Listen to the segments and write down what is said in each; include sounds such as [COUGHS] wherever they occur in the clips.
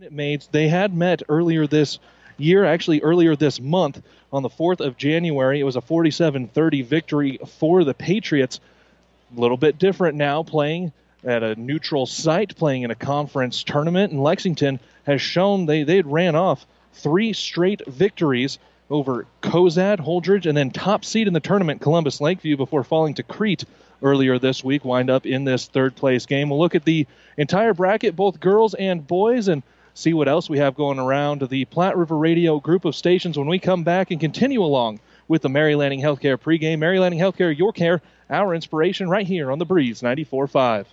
Minute Maids, they had met earlier this year, actually earlier this month on the 4th of January. It was a 47 30 victory for the Patriots. A little bit different now, playing at a neutral site, playing in a conference tournament. And Lexington has shown they, they ran off three straight victories over Cozad, Holdrege, and then top seed in the tournament, Columbus Lakeview, before falling to Crete earlier this week, wind up in this third place game. We'll look at the entire bracket, both girls and boys, and see what else we have going around the Platte River Radio group of stations when we come back and continue along with the Mary Lanning Healthcare pregame. Mary Lanning Healthcare, your care, our inspiration, right here on the Breeze 94.5.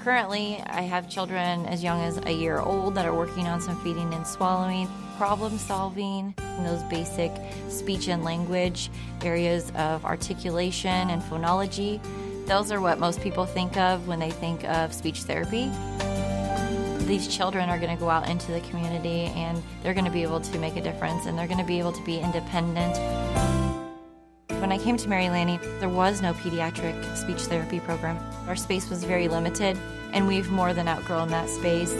Currently, I have children as young as a year old that are working on some feeding and swallowing, problem solving, those basic speech and language areas of articulation and phonology. Those are what most people think of when they think of speech therapy these children are going to go out into the community and they're going to be able to make a difference and they're going to be able to be independent. When I came to Mary Lanning, there was no pediatric speech therapy program. Our space was very limited, and we've more than outgrown that space.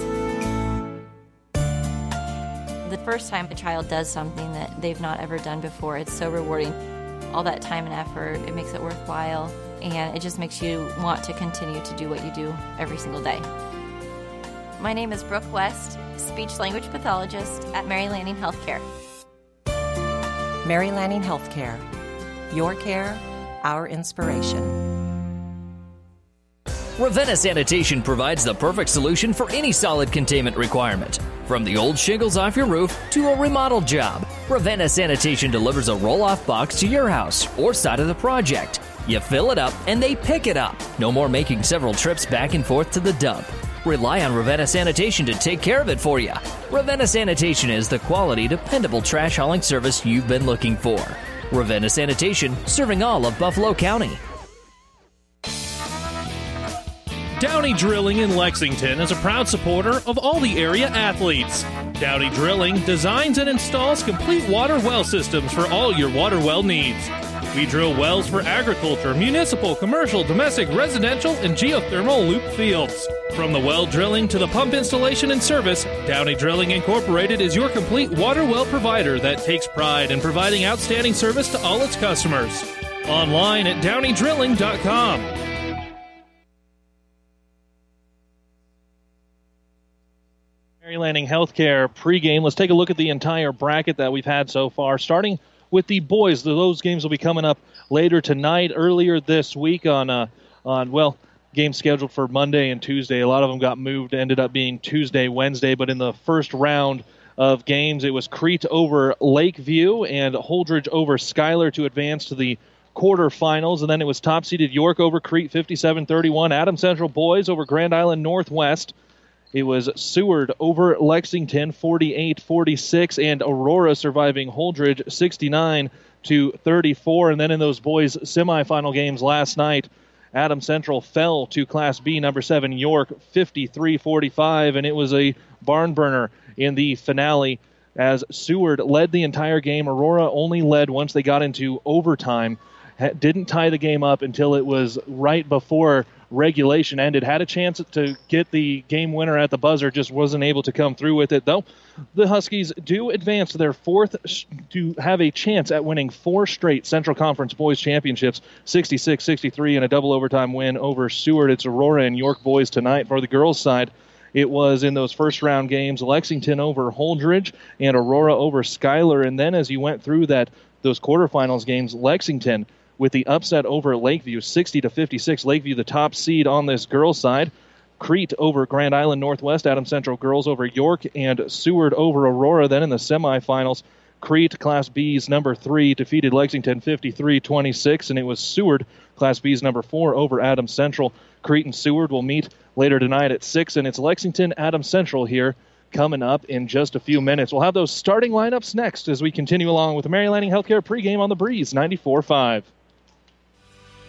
The first time a child does something that they've not ever done before, it's so rewarding. All that time and effort, it makes it worthwhile, and it just makes you want to continue to do what you do every single day. My name is Brooke West, speech language pathologist at Mary Lanning Healthcare. Mary Lanning Healthcare. Your care, our inspiration. Ravenna Sanitation provides the perfect solution for any solid containment requirement. From the old shingles off your roof to a remodel job, Ravenna Sanitation delivers a roll off box to your house or side of the project. You fill it up and they pick it up. No more making several trips back and forth to the dump. Rely on Ravenna Sanitation to take care of it for you. Ravenna Sanitation is the quality, dependable trash hauling service you've been looking for. Ravenna Sanitation, serving all of Buffalo County. Downey Drilling in Lexington is a proud supporter of all the area athletes. Downey Drilling designs and installs complete water well systems for all your water well needs. We drill wells for agriculture, municipal, commercial, domestic, residential, and geothermal loop fields. From the well drilling to the pump installation and service, Downey Drilling Incorporated is your complete water well provider that takes pride in providing outstanding service to all its customers. Online at downeydrilling.com. Mary Lanning Healthcare pregame. Let's take a look at the entire bracket that we've had so far, starting with the boys. Those games will be coming up later tonight. Earlier this week on uh, on well games scheduled for Monday and Tuesday. A lot of them got moved. Ended up being Tuesday, Wednesday. But in the first round of games, it was Crete over Lakeview and Holdrege over Schuyler to advance to the quarterfinals. And then it was top seeded York over Crete 57 31. Adams Central boys over Grand Island Northwest it was Seward over Lexington 48 46, and Aurora surviving Holdrege 69 to 34. And then in those boys' semifinal games last night, Adams Central fell to Class B number seven York 53 45, and it was a barn burner in the finale as Seward led the entire game. Aurora only led once they got into overtime. Didn't tie the game up until it was right before regulation ended. Had a chance to get the game winner at the buzzer, just wasn't able to come through with it, though. The Huskies do advance their fourth to have a chance at winning four straight Central Conference Boys Championships 66 63 in a double overtime win over Seward. It's Aurora and York boys tonight for the girls' side. It was in those first round games Lexington over Holdrege and Aurora over Schuyler. And then as you went through that those quarterfinals games, Lexington with the upset over Lakeview, 60 to 56. Lakeview, the top seed on this girls' side. Crete over Grand Island Northwest, Adams Central girls over York, and Seward over Aurora. Then in the semifinals, Crete, Class B's number three, defeated Lexington 53 26, and it was Seward, Class B's number four, over Adams Central. Crete and Seward will meet later tonight at 6, and it's Lexington, Adams Central here coming up in just a few minutes. We'll have those starting lineups next as we continue along with the Mary Lanning Healthcare pregame on the Breeze 94 5.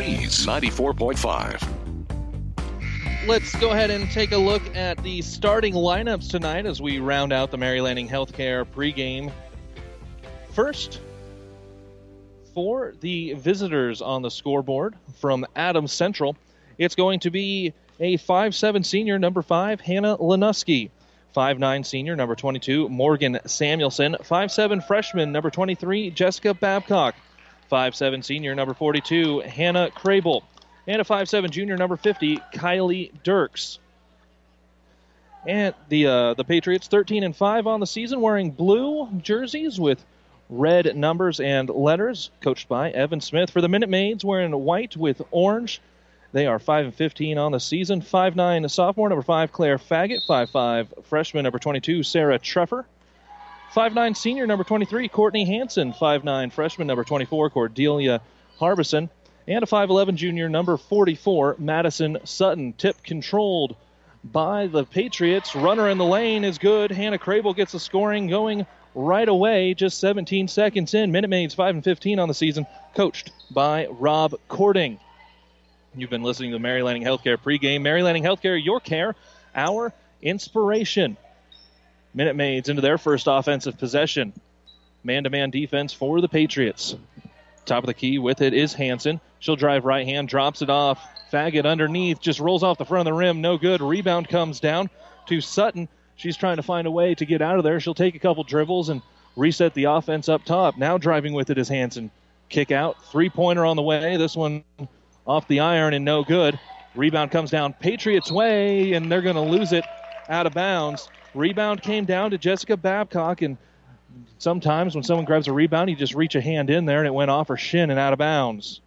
Breeze 94.5. Let's go ahead and take a look at the starting lineups tonight as we round out the Mary Lanning Healthcare pregame. First, for the visitors on the scoreboard from Adams Central, it's going to be a 5'7 senior, number 5, Hannah Lanuski. 5'9 senior, number 22, Morgan Samuelson. 5'7 freshman, number 23, Jessica Babcock. 5'7 senior, number 42, Hannah Crable. And a 5'7 junior, number 50, Kylie Dirks. And the uh, the Patriots 13 and 5 on the season, wearing blue jerseys with red numbers and letters, coached by Evan Smith. For the Minute Maids, wearing white with orange. They are 5 and 15 on the season. 5'9 sophomore, number 5, Claire Faggett. 5'5 freshman, number 22, Sarah Treffer. 5'9 senior, number 23, Courtney Hanson. 5'9 freshman, number 24, Cordelia Harbison. And a 5'11 junior, number 44, Madison Sutton. Tip controlled by the Patriots. Runner in the lane is good. Hannah Crable gets the scoring going right away, just 17 seconds in. Minute Maids 5 and 15 on the season, coached by Rob Cording. You've been listening to Mary Lanning Healthcare pregame. Mary Lanning Healthcare, your care, our inspiration. Minute Maids into their first offensive possession. Man to man defense for the Patriots. Top of the key with it is Hanson. She'll drive right hand, drops it off. Faggot underneath, just rolls off the front of the rim. No good. Rebound comes down to Sutton. She's trying to find a way to get out of there. She'll take a couple dribbles and reset the offense up top. Now driving with it is Hanson. Kick out. Three pointer on the way. This one off the iron and no good. Rebound comes down Patriots' way, and they're going to lose it out of bounds. Rebound came down to Jessica Babcock, and sometimes when someone grabs a rebound, you just reach a hand in there, and it went off her shin and out of bounds.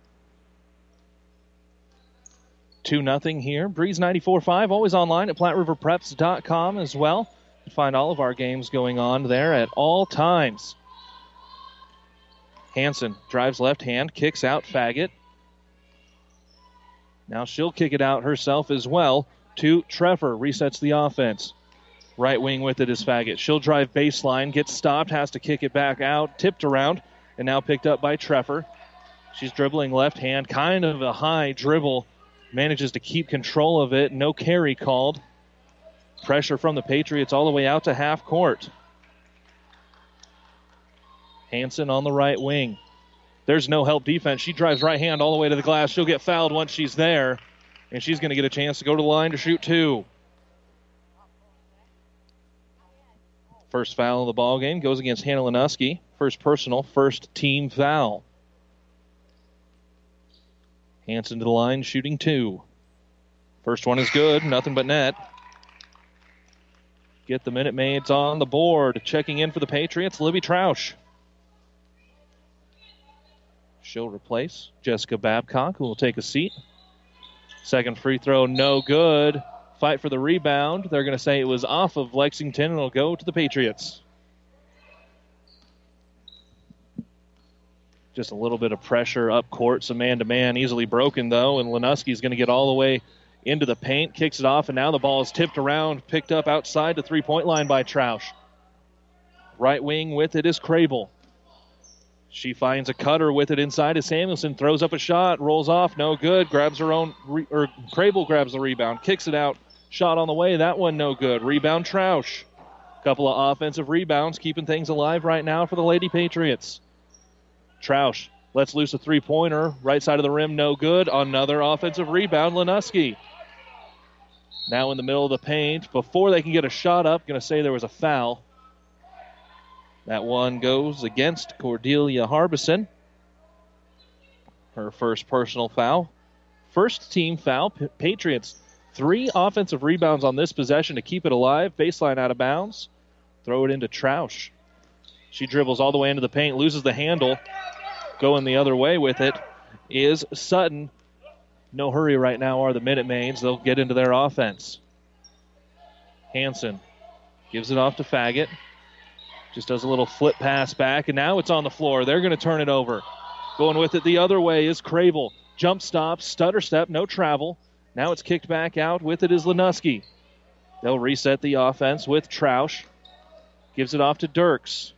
2 nothing here. Breeze 94.5, always online at PlatteRiverPreps.com as well. You find all of our games going on there at all times. Hanson drives left hand, kicks out Faggot. Now she'll kick it out herself as well to Treffer. Resets the offense. Right wing with it is Faggot. She'll drive baseline, gets stopped, has to kick it back out, tipped around, and now picked up by Treffer. She's dribbling left hand, kind of a high dribble, manages to keep control of it. No carry called. Pressure from the Patriots all the way out to half court. Hanson on the right wing. There's no help defense. She drives right hand all the way to the glass. She'll get fouled once she's there, and she's going to get a chance to go to the line to shoot two. First foul of the ball game goes against Hannah Lanuski. First personal, first team foul. Hanson to the line, shooting two. First one is good, nothing but net. Get the Minute Maids on the board. Checking in for the Patriots, Libby Troush. She'll replace Jessica Babcock, who will take a seat. Second free throw, no good. Fight for the rebound. They're going to say it was off of Lexington and it'll go to the Patriots. Just a little bit of pressure up court, some man to man, easily broken though, and Lanuski's going to get all the way into the paint, kicks it off, and now the ball is tipped around, picked up outside the three point line by Troush. Right wing with it is Crable. She finds a cutter with it inside as Samuelson throws up a shot, rolls off, no good, grabs her own, re, or Crable grabs the rebound, kicks it out, shot on the way, that one no good. Rebound Troush. Couple of offensive rebounds, keeping things alive right now for the Lady Patriots. Troush lets loose a three pointer, right side of the rim, no good. Another offensive rebound, Lanuski. Now in the middle of the paint. Before they can get a shot up, going to say there was a foul. That one goes against Cordelia Harbison. Her first personal foul. First team foul. Patriots, three offensive rebounds on this possession to keep it alive. Baseline out of bounds. Throw it into Troush. She dribbles all the way into the paint, loses the handle. Going the other way with it is Sutton. No hurry right now are the Minute Maids. They'll get into their offense. Hanson gives it off to Faggot. Just does a little flip pass back, and now it's on the floor. They're going to turn it over. Going with it the other way is Crable. Jump stop, stutter step, no travel. Now it's kicked back out. With it is Lanuski. They'll reset the offense with Troush. Gives it off to Dirks.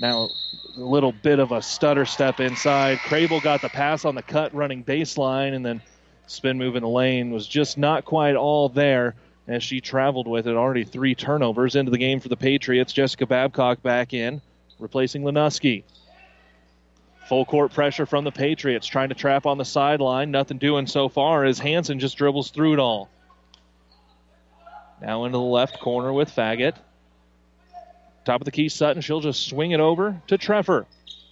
Now a little bit of a stutter step inside. Crable got the pass on the cut running baseline, and then spin move in the lane was just not quite all there as she traveled with it. Already three turnovers into the game for the Patriots. Jessica Babcock back in, replacing Lanuski. Full court pressure from the Patriots, trying to trap on the sideline. Nothing doing so far as Hanson just dribbles through it all. Now into the left corner with Faggot. Top of the key, Sutton. She'll just swing it over to Treffer.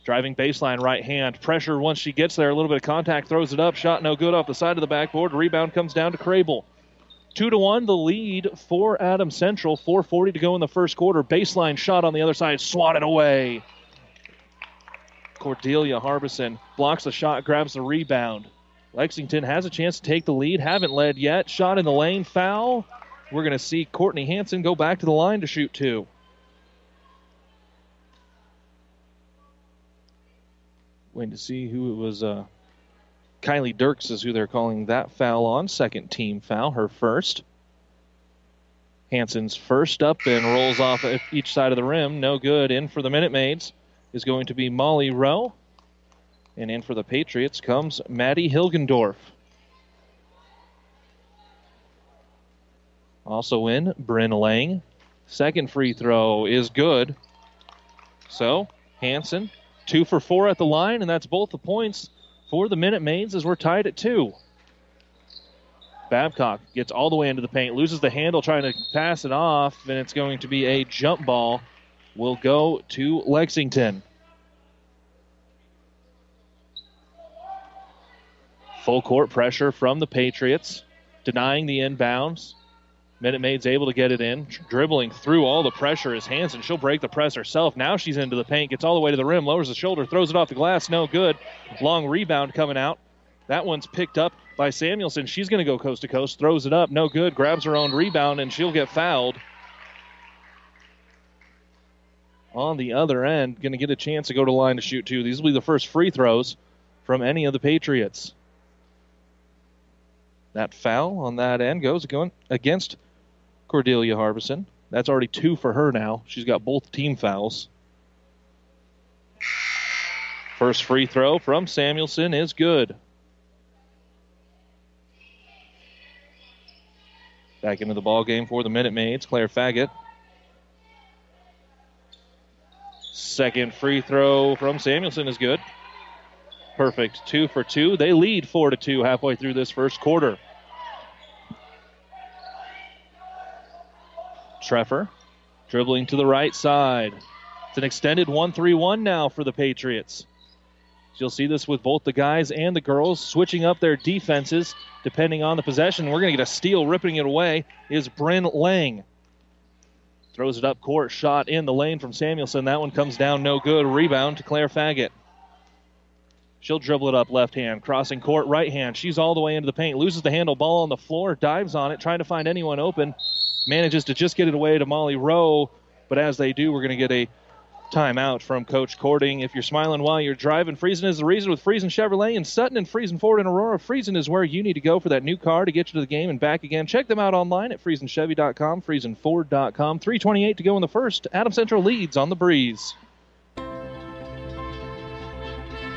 Driving baseline right hand. Pressure once she gets there. A little bit of contact. Throws it up. Shot no good off the side of the backboard. Rebound comes down to Crable. Two to one, the lead for Adams Central. 4:40 to go in the first quarter. Baseline shot on the other side, swatted away. Cordelia Harbison blocks the shot, grabs the rebound. Lexington has a chance to take the lead. Haven't led yet. Shot in the lane, foul. We're going to see Courtney Hanson go back to the line to shoot two. Waiting to see who it was. Uh, Kylie Dirks is who they're calling that foul on. Second team foul, her first. Hanson's first up and rolls off each side of the rim. No good. In for the Minute Maids is going to be Molly Rowe. And in for the Patriots comes Maddie Hilgendorf. Also in, Bryn Lang. Second free throw is good. So, Hanson, two for four at the line, and that's both the points for the Minute Maids as we're tied at two. Babcock gets all the way into the paint, loses the handle trying to pass it off, and it's going to be a jump ball. Will go to Lexington. Full court pressure from the Patriots, denying the inbounds. Minute Maid's able to get it in, dribbling through all the pressure is Hanson. She'll break the press herself. Now she's into the paint, gets all the way to the rim, lowers the shoulder, throws it off the glass, no good. Long rebound coming out. That one's picked up by Samuelson. She's going to go coast to coast, throws it up, no good, grabs her own rebound, and she'll get fouled. On the other end, going to get a chance to go to line to shoot two. These will be the first free throws from any of the Patriots. That foul on that end goes going against Cordelia Harbison. That's already two for her now. She's got both team fouls. First free throw from Samuelson is good. Back into the ball game for the Minute Maids, Claire Faggot. Second free throw from Samuelson is good. Perfect. Two for two. They lead four to two halfway through this first quarter. Treffer dribbling to the right side. It's an extended 1 3 1 now for the Patriots. You'll see this with both the guys and the girls switching up their defenses depending on the possession. We're going to get a steal ripping it away is Bryn Lang. Throws it up court, shot in the lane from Samuelson. That one comes down no good. Rebound to Claire Faggot. She'll dribble it up left hand, crossing court right hand. She's all the way into the paint, loses the handle, ball on the floor, dives on it, trying to find anyone open manages to just get it away to Molly Rowe. But as they do, we're going to get a timeout from Coach Cording. If you're smiling while you're driving, Friesen is the reason with Friesen Chevrolet and Sutton and Friesen Ford and Aurora. Friesen is where you need to go for that new car to get you to the game and back again. Check them out online at FriesenChevy.com, FriesenFord.com. 328 to go in the first. Adams Central leads on the breeze.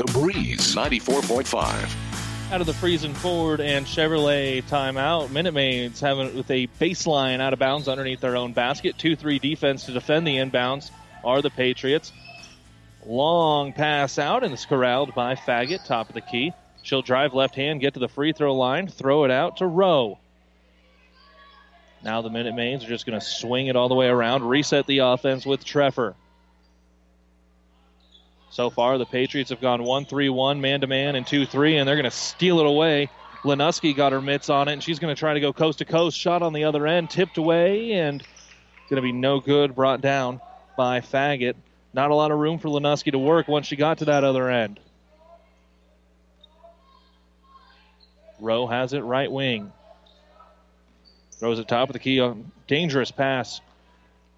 The Breeze 94.5. Out of the Friesen Ford and Chevrolet timeout, Minute Maids having it with a baseline out of bounds underneath their own basket. 2 3 defense to defend the inbounds are the Patriots. Long pass out and it's corralled by Faggot, top of the key. She'll drive left hand, get to the free throw line, throw it out to Rowe. Now the Minute Maids are just going to swing it all the way around, reset the offense with Treffer. So far, the Patriots have gone 1 3 1, man to man, and 2 3, and they're going to steal it away. Lenuski got her mitts on it, and she's going to try to go coast to coast. Shot on the other end, tipped away, and going to be no good, brought down by Faggot. Not a lot of room for Lenuski to work once she got to that other end. Rowe has it right wing. Throws it top of the key. Dangerous pass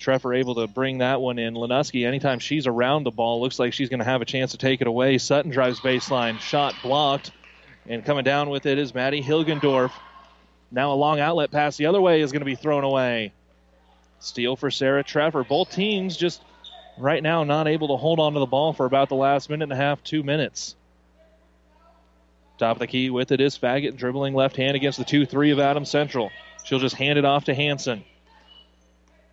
Treffer able to bring that one in. Lenuski, anytime she's around the ball, looks like she's going to have a chance to take it away. Sutton drives baseline, shot blocked, and coming down with it is Maddie Hilgendorf. Now a long outlet pass the other way is going to be thrown away. Steal for Sarah Treffer. Both teams just right now not able to hold on to the ball for about the last minute and a half, two minutes. Top of the key with it is Faggot dribbling left hand against the 2 3 of Adams Central. She'll just hand it off to Hanson.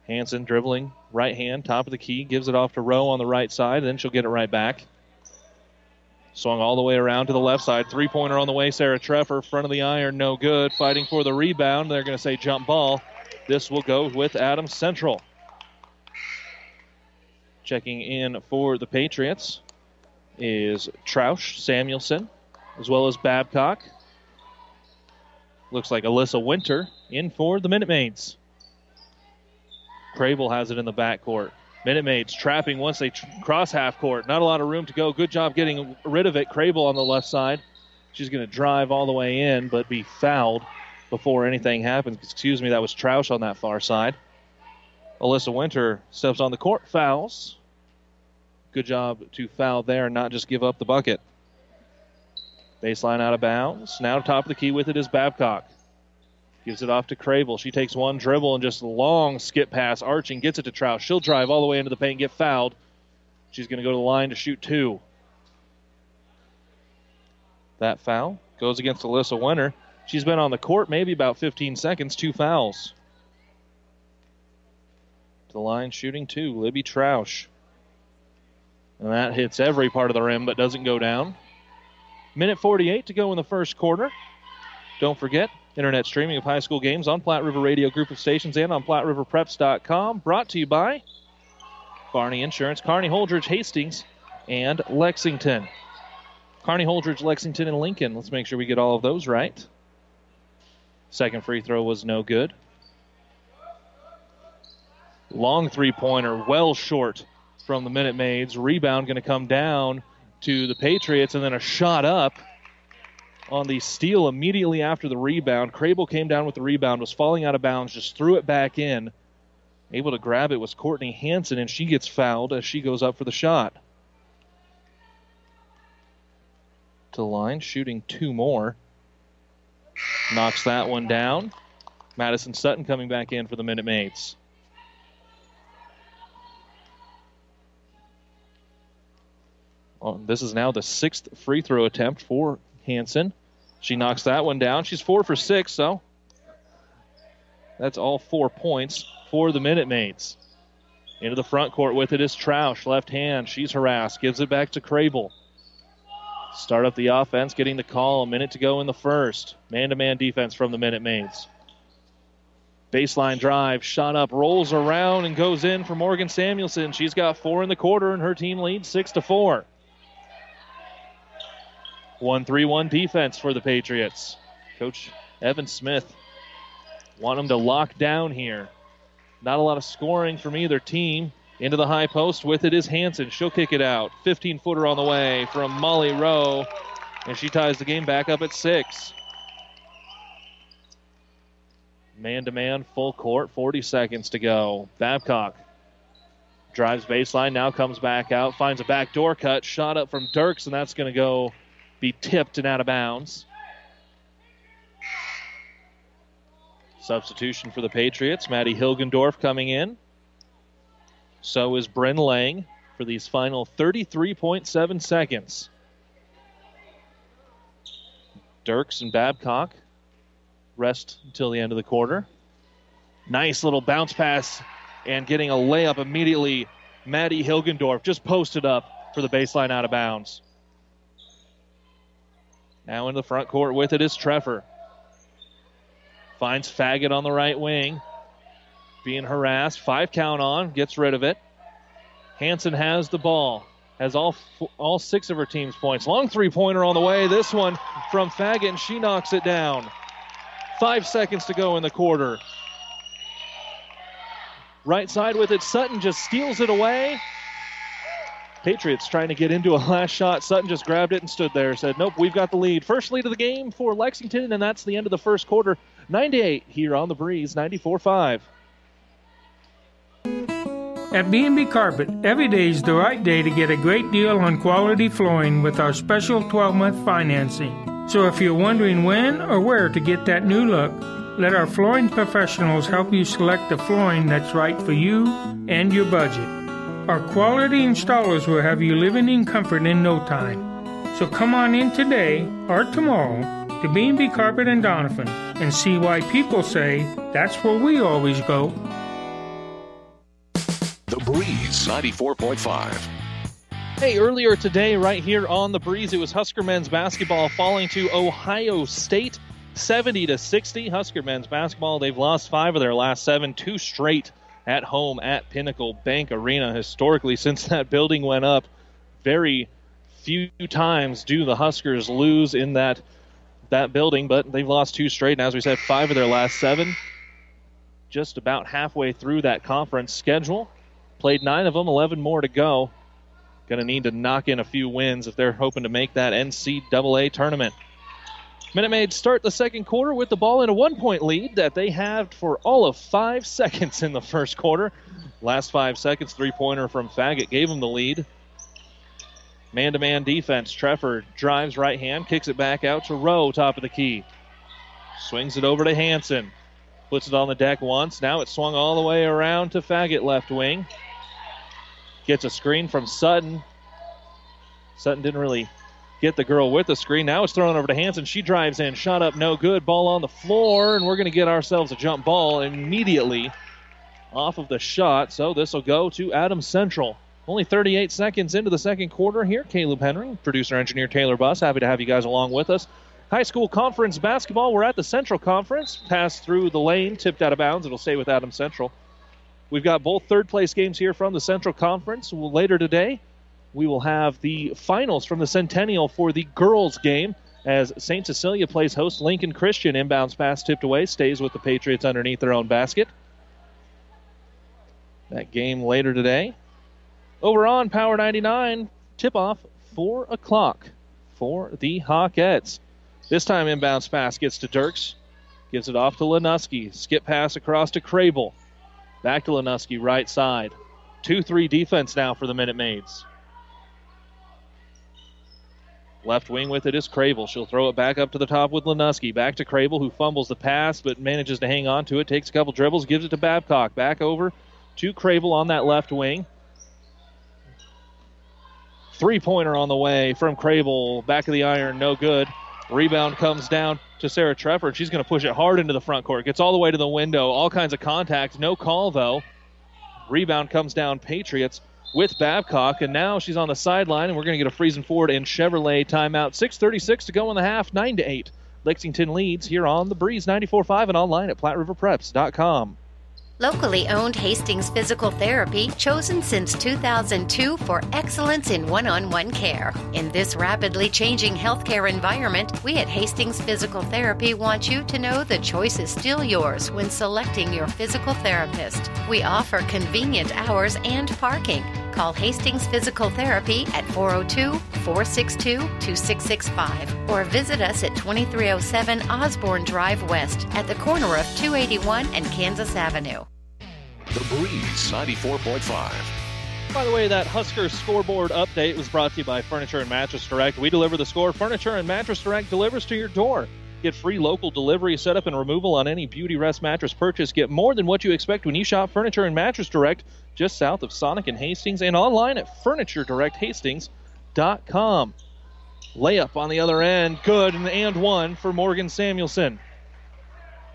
Hanson dribbling right hand, top of the key, gives it off to Rowe on the right side, then she'll get it right back. Swung all the way around to the left side. Three pointer on the way. Sarah Treffer, front of the iron, no good. Fighting for the rebound. They're going to say jump ball. This will go with Adams Central. Checking in for the Patriots is Troush Samuelson, as well as Babcock. Looks like Alyssa Winter in for the Minute Maids. Crable has it in the backcourt. Minute Maids trapping once they tr- cross half court. Not a lot of room to go. Good job getting rid of it. Crable on the left side. She's going to drive all the way in, but be fouled before anything happens. Excuse me, that was Troush on that far side. Alyssa Winter steps on the court, fouls. Good job to foul there, and not just give up the bucket. Baseline out of bounds. Now top of the key with it is Babcock. Gives it off to Crable. She takes one dribble and just long skip pass, arching, gets it to Troush. She'll drive all the way into the paint and get fouled. She's going to go to the line to shoot two. That foul goes against Alyssa Winter. She's been on the court maybe about 15 seconds, two fouls. To the line shooting two, Libby Troush. And that hits every part of the rim but doesn't go down. Minute 48 to go in the first quarter. Don't forget, internet streaming of high school games on Platte River Radio Group of Stations and on PlatteRiverPreps.com. Brought to you by Barney Insurance, Kearney Holdrege, Hastings, and Lexington. Kearney Holdrege, Lexington, and Lincoln. Let's make sure we get all of those right. Second free throw was no good. Long three pointer, well short from the Minute Maids. Rebound going to come down to the Patriots, and then a shot up on the steal immediately after the rebound. Crable came down with the rebound, was falling out of bounds, just threw it back in. Able to grab it was Courtney Hanson, and she gets fouled as she goes up for the shot. To the line, shooting two more. Knocks that one down. Madison Sutton coming back in for the Minute Maids. This is now the sixth free throw attempt for Hanson. She knocks that one down. She's four for six, so that's all four points for the Minute Maids. Into the front court with it is Troush, left hand. She's harassed. Gives it back to Crable. Start up the offense, getting the call. A minute to go in the first. Man to man defense from the Minute Maids. Baseline drive, shot up, rolls around, and goes in for Morgan Samuelson. She's got four in the quarter, and her team leads six to four. 1 3 1 defense for the Patriots. Coach Evan Smith want them to lock down here. Not a lot of scoring from either team. Into the high post with it is Hanson. She'll kick it out. 15 footer on the way from Molly Rowe. And she ties the game back up at six. Man to man, full court, 40 seconds to go. Babcock drives baseline, now comes back out, finds a backdoor cut, shot up from Dirks, and that's going to go be tipped and out of bounds. Substitution for the Patriots. Maddie Hilgendorf coming in. So is Bryn Lang for these final 33.7 seconds. Dirks and Babcock rest until the end of the quarter. Nice little bounce pass and getting a layup immediately. Maddie Hilgendorf just posted up for the baseline out of bounds. Now in the front court with it is Treffer. Finds Faggot on the right wing. Being harassed. Five count on. Gets rid of it. Hanson has the ball. Has all all six of her team's points. Long three pointer on the way. This one from Faggot, and she knocks it down. Five seconds to go in the quarter. Right side with it. Sutton just steals it away. Patriots trying to get into a last shot. Sutton just grabbed it and stood there. Said, Nope, we've got the lead. First lead of the game for Lexington, and that's the end of the first quarter. 98 here on the breeze, 94 5. At B&B Carpet, every day is the right day to get a great deal on quality flooring with our special 12-month financing. So if you're wondering when or where to get that new look, let our flooring professionals help you select the flooring that's right for you and your budget. Our quality installers will have you living in comfort in no time. So come on in today or tomorrow to B&B Carpet and Doniphan and see why people say that's where we always go. The Breeze 94.5. Hey, earlier today, right here on the breeze, it was Husker men's basketball falling to Ohio State 70 to 60. Husker men's basketball, they've lost five of their last seven, two straight at home at Pinnacle Bank Arena. Historically, since that building went up, very few times do the Huskers lose in that that building, but they've lost two straight, and as we said, five of their last seven. Just about halfway through that conference schedule. Played nine of them, 11 more to go. Going to need to knock in a few wins if they're hoping to make that NCAA tournament. Minute Maids start the second quarter with the ball in a one point lead that they had for all of five [LAUGHS] seconds in the first quarter. Last five seconds, three pointer from Faggot gave them the lead. Man to man defense. Treffer drives right hand, kicks it back out to Rowe, top of the key. Swings it over to Hanson. Puts it on the deck once. Now it's swung all the way around to Faggot left wing. Gets a screen from Sutton. Sutton didn't really get the girl with the screen. Now it's thrown over to Hanson. She drives in. Shot up, no good. Ball on the floor, and we're going to get ourselves a jump ball immediately off of the shot. So this will go to Adams Central. Only 38 seconds into the second quarter here. Caleb Henry, producer engineer Taylor Buss. Happy to have you guys along with us. High school conference basketball. We're at the Central Conference. Pass through the lane, tipped out of bounds. It'll stay with Adams Central. We've got both third place games here from the Central Conference. Later today, we will have the finals from the Centennial for the girls game as St. Cecilia plays host Lincoln Christian. Inbounds pass tipped away, stays with the Patriots underneath their own basket. That game later today. Over on Power 99, tip off 4 o'clock for the Hawkettes. This time, inbounds pass gets to Dirks, gives it off to Lanuski. Skip pass across to Crable. Back to Lanuski, right side. 2 3 defense now for the Minute Maids. Left wing with it is Crable. She'll throw it back up to the top with Lenuski. Back to Crable, who fumbles the pass but manages to hang on to it. Takes a couple dribbles, gives it to Babcock. Back over to Crable on that left wing. Three pointer on the way from Crable. Back of the iron, no good. Rebound comes down to Sarah Treffer, she's going to push it hard into the front court. Gets all the way to the window. All kinds of contact. No call, though. Rebound comes down, Patriots with Babcock, and now she's on the sideline, and we're going to get a Friesen Ford and Chevrolet timeout. 6.36 to go in the half, 9 to 8. Lexington leads here on the Breeze 94.5 and online at PlatteRiverPreps.com. Locally owned Hastings Physical Therapy, chosen since 2002 for excellence in one on one care. In this rapidly changing healthcare environment, we at Hastings Physical Therapy want you to know the choice is still yours when selecting your physical therapist. We offer convenient hours and parking. Call Hastings Physical Therapy at 402 462 2665 or visit us at 2307 Osborne Drive West at the corner of 281 and Kansas Avenue. The Breeze 94.5. By the way, that Husker scoreboard update was brought to you by Furniture and Mattress Direct. We deliver the score. Furniture and Mattress Direct delivers to your door. Get free local delivery, setup, and removal on any Beautyrest mattress purchase. Get more than what you expect when you shop Furniture and Mattress Direct just south of Sonic and Hastings and online at FurnitureDirectHastings.com. Layup on the other end, good, and, and one for Morgan Samuelson.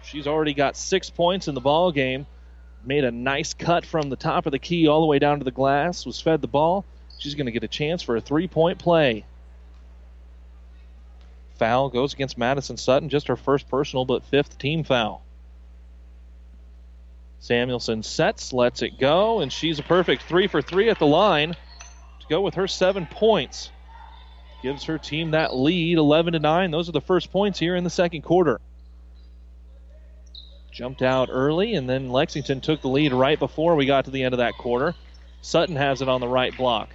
She's already got six points in the ball game. Made a nice cut from the top of the key all the way down to the glass. Was fed the ball. She's going to get a chance for a three-point play. Foul goes against Madison Sutton, just her first personal, but fifth team foul. Samuelson sets, lets it go, and she's a perfect three for three at the line to go with her seven points. Gives her team that lead, 11 to 9. Those are the first points here in the second quarter. Jumped out early, and then Lexington took the lead right before we got to the end of that quarter. Sutton has it on the right block.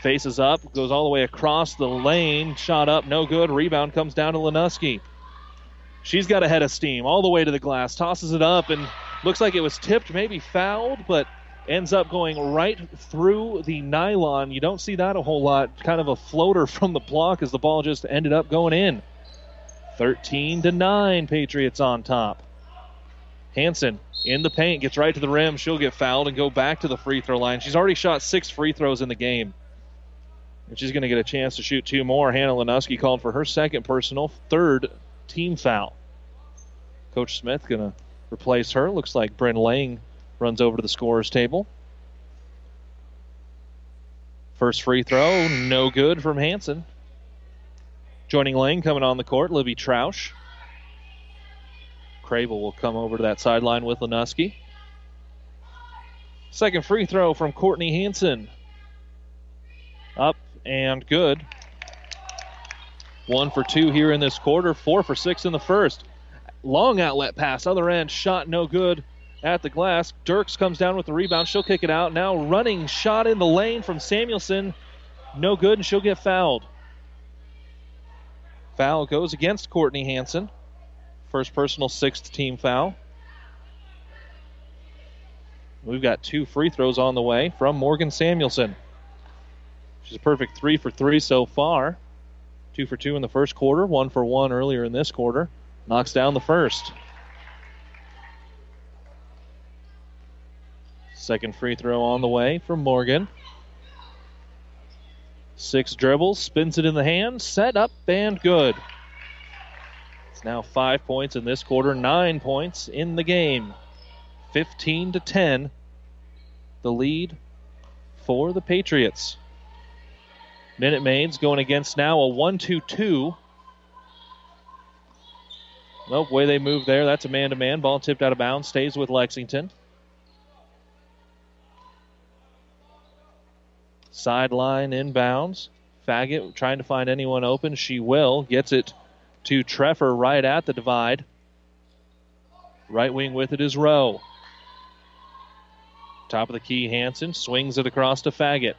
Faces up, goes all the way across the lane, shot up, no good. Rebound comes down to Lenuski. She's got a head of steam all the way to the glass, tosses it up, and looks like it was tipped, maybe fouled, but ends up going right through the nylon. You don't see that a whole lot. Kind of a floater [LAUGHS] from the block as the ball just ended up going in. 13 to 9, Patriots on top. Hanson in the paint gets right to the rim. She'll get fouled and go back to the free throw line. She's already shot six free throws in the game. And she's going to get a chance to shoot two more. Hannah Lenuski called for her second personal, third team foul. Coach Smith going to replace her. Looks like Bryn Lang runs over to the scorer's table. First free throw, no good from Hanson. Joining Lang coming on the court, Libby Troush. Crable will come over to that sideline with Lenuski. Second free throw from Courtney Hanson. Up and good. One for two here in this quarter, four for six in the first. Long outlet pass, other end, shot no good at the glass. Dirks comes down with the rebound. She'll kick it out. Now running shot in the lane from Samuelson. No good, and she'll get fouled. Foul goes against Courtney Hanson. First personal sixth team foul. We've got two free throws on the way from Morgan Samuelson. She's a perfect three for three so far. Two for two in the first quarter, one for one earlier in this quarter. Knocks down the first. Second free throw on the way from Morgan. Six dribbles, spins it in the hand, set up and good. It's now five points in this quarter, nine points in the game. 15 to 10, the lead for the Patriots. Minute Maids going against now a 1 2 2. Nope, way they move there. That's a man to man. Ball tipped out of bounds. Stays with Lexington. Sideline inbounds. Faggot trying to find anyone open. She will. Gets it to Treffer right at the divide. Right wing with it is Rowe. Top of the key, Hanson swings it across to Faggot.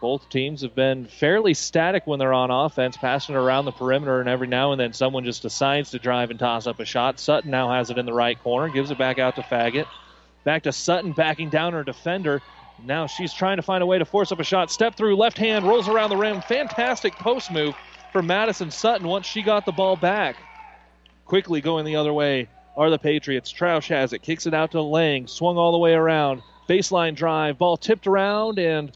Both teams have been fairly static when they're on offense, passing around the perimeter, and every now and then someone just decides to drive and toss up a shot. Sutton now has it in the right corner, gives it back out to Faggot. Back to Sutton, backing down her defender. Now she's trying to find a way to force up a shot. Step through, left hand, rolls around the rim. Fantastic post move for Madison Sutton once she got the ball back. Quickly going the other way are the Patriots. Troush has it, kicks it out to Lang, swung all the way around. Baseline drive, ball tipped around, and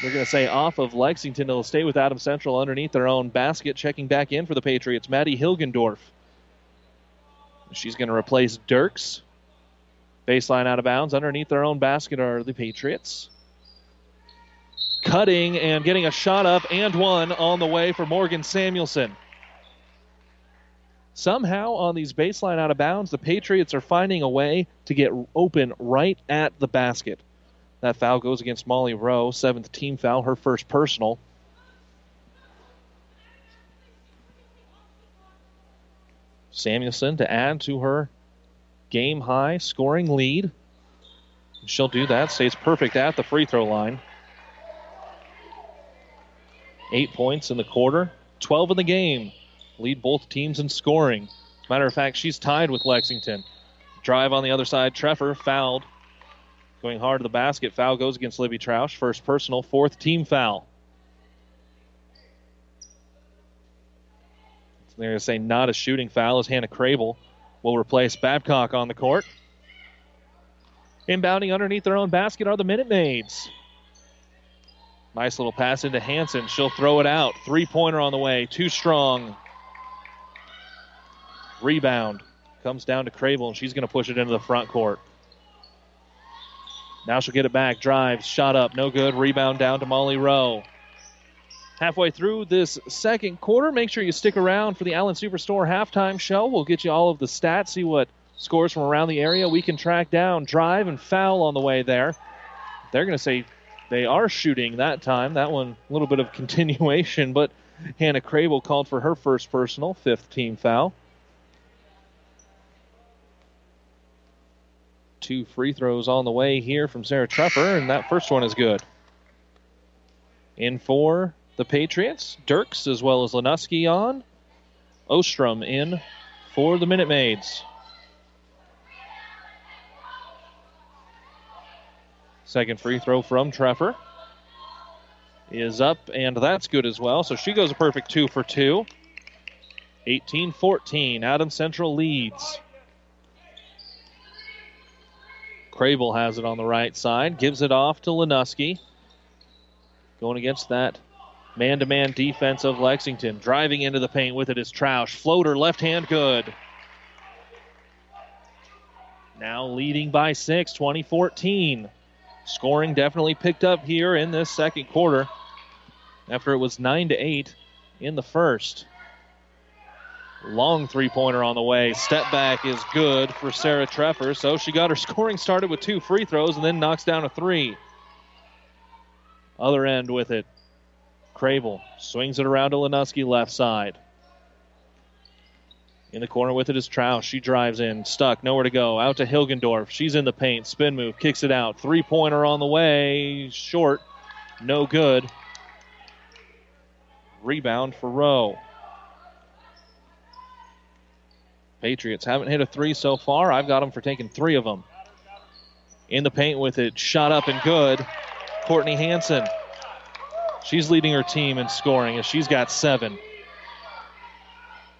they're going to say off of Lexington. It'll stay with Adams Central underneath their own basket. Checking back in for the Patriots, Maddie Hilgendorf. She's going to replace Dirks. Baseline out of bounds. Underneath their own basket are the Patriots. Cutting and getting a shot up and one on the way for Morgan Samuelson. Somehow on these baseline out of bounds, the Patriots are finding a way to get open right at the basket. That foul goes against Molly Rowe, seventh team foul, her first personal. Samuelson to add to her game high scoring lead. She'll do that. Stays perfect at the free throw line. Eight points in the quarter, 12 in the game. Lead both teams in scoring. Matter of fact, she's tied with Lexington. Drive on the other side. Treffer fouled. Going hard to the basket. Foul goes against Libby Troush. First personal, fourth team foul. So they're going to say not a shooting foul as Hannah Crable will replace Babcock on the court. Inbounding underneath their own basket are the Minute Maids. Nice little pass into Hanson. She'll throw it out. Three pointer on the way. Too strong. Rebound. Comes down to Crable, and she's going to push it into the front court. Now she'll get it back. Drives. Shot up. No good. Rebound down to Molly Rowe. Halfway through this second quarter, make sure you stick around for the Allen Superstore halftime show. We'll get you all of the stats, see what scores from around the area we can track down. Drive and foul on the way there. They're going to say they are shooting that time. That one, a little bit of [LAUGHS] continuation, but Hannah Crable called for her first personal, fifth team foul. Two free throws on the way here from Sarah Treffer, and that first one is good. In for the Patriots, Dirks as well as Lenuski on. Ostrom in for the Minute Maids. Second free throw from Treffer is up, and that's good as well. So she goes a perfect two for two. 18 14. Adams Central leads. Crable has it on the right side, gives it off to Lenuski. Going against that man to man defense of Lexington. Driving into the paint with it is Troush. Floater, left hand, good. Now leading by six, 2014. Scoring definitely picked up here in this second quarter after it was 9 to 8 in the first. Long three pointer on the way. Step back is good for Sarah Treffer. So she got her [LAUGHS] scoring started with two free throws and then knocks down a three. Other end with it. Crable swings it around to Lenuski left side. In the corner with it is Troush. She drives in, stuck, nowhere to go. Out to Hilgendorf. She's in the paint. Spin move, kicks it out. Three pointer on the way. Short. No good. Rebound for Rowe. Patriots haven't hit a three so far. I've got them for taking three of them. In the paint with it. Shot up and good. Courtney Hanson. She's leading her team in scoring as she's got seven.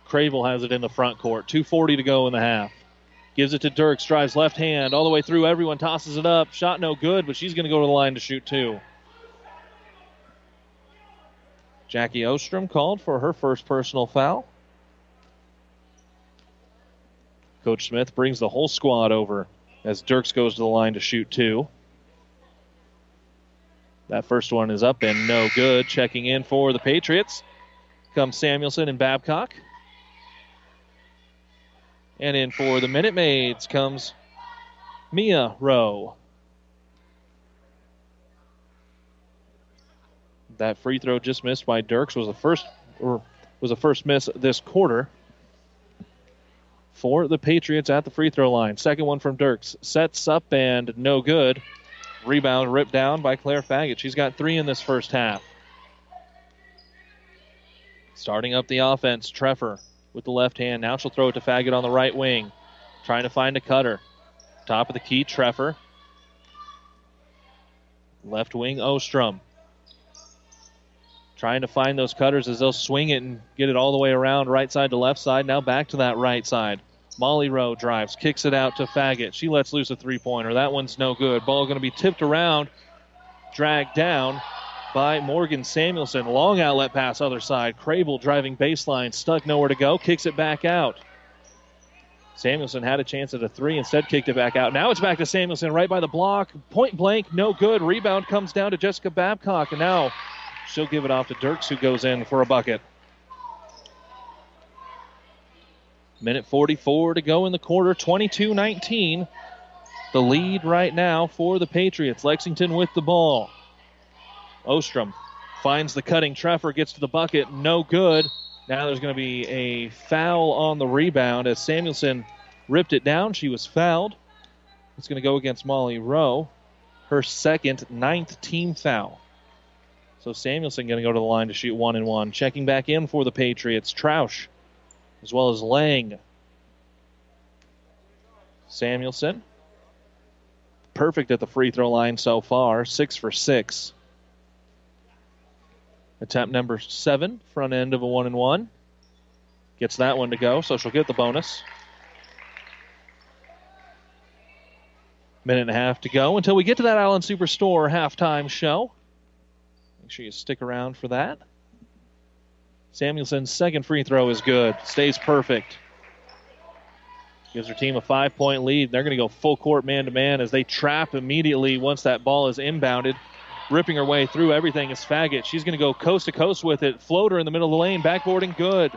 Crable has it in the front court. 2.40 to go in the half. Gives it to Dirks. Drives left hand all the way through. Everyone tosses it up. Shot no good, but she's going to go to the line to shoot two. Jackie Ostrom called for her first personal foul. Coach Smith brings the whole squad over as Dirks goes to the line to shoot two. That first one is up and no good. Checking in for the Patriots comes Samuelson and Babcock. And in for the Minute Maids comes Mia Rowe. That free throw just missed by Dirks was the first or was the first miss this quarter for the Patriots at the free throw line. Second one from Dirks. Sets up and no good. Rebound ripped down by Claire Faggot. She's got three in this first half. Starting up the offense, Treffer with the left hand. Now she'll throw it to Faggot on the right wing. Trying to find a cutter. Top of the key, Treffer. Left wing, Ostrom. Trying to find those cutters as they'll swing it and get it all the way around right side to left side. Now back to that right side. Molly Rowe drives, kicks it out to Faggot. She lets loose a three pointer. That one's no good. Ball going to be tipped around, dragged down by Morgan Samuelson. Long outlet pass, other side. Crable driving baseline, stuck nowhere to go, kicks it back out. Samuelson had a chance at a three, instead kicked it back out. Now it's back to Samuelson right by the block. Point blank, no good. Rebound comes down to Jessica Babcock, and now she'll give it off to Dirks, who goes in for a bucket. Minute 44 to go in the quarter, 22 19. The lead right now for the Patriots. Lexington with the ball. Ostrom finds the cutting. Treffer gets to the bucket. No good. Now there's going to be a foul on the rebound as Samuelson ripped it down. She was fouled. It's going to go against Molly Rowe. her second, ninth team foul. So Samuelson going to go to the line to shoot one and one. Checking back in for the Patriots, Troush, as well as Lang. Samuelson, perfect at the free throw line so far, six for six. Attempt number seven, front end of a one and one. Gets that one to go, so she'll get the bonus. Minute and a half to go until we get to that Allen Superstore halftime show. Make sure you stick around for that. Samuelson's second free throw is good. Stays perfect. Gives her team a five point lead. They're going to go full court man to man as they trap immediately once that ball is inbounded. Ripping her way through everything is Faggot. She's going to go coast to coast with it. Floater in the middle of the lane. Backboarding good.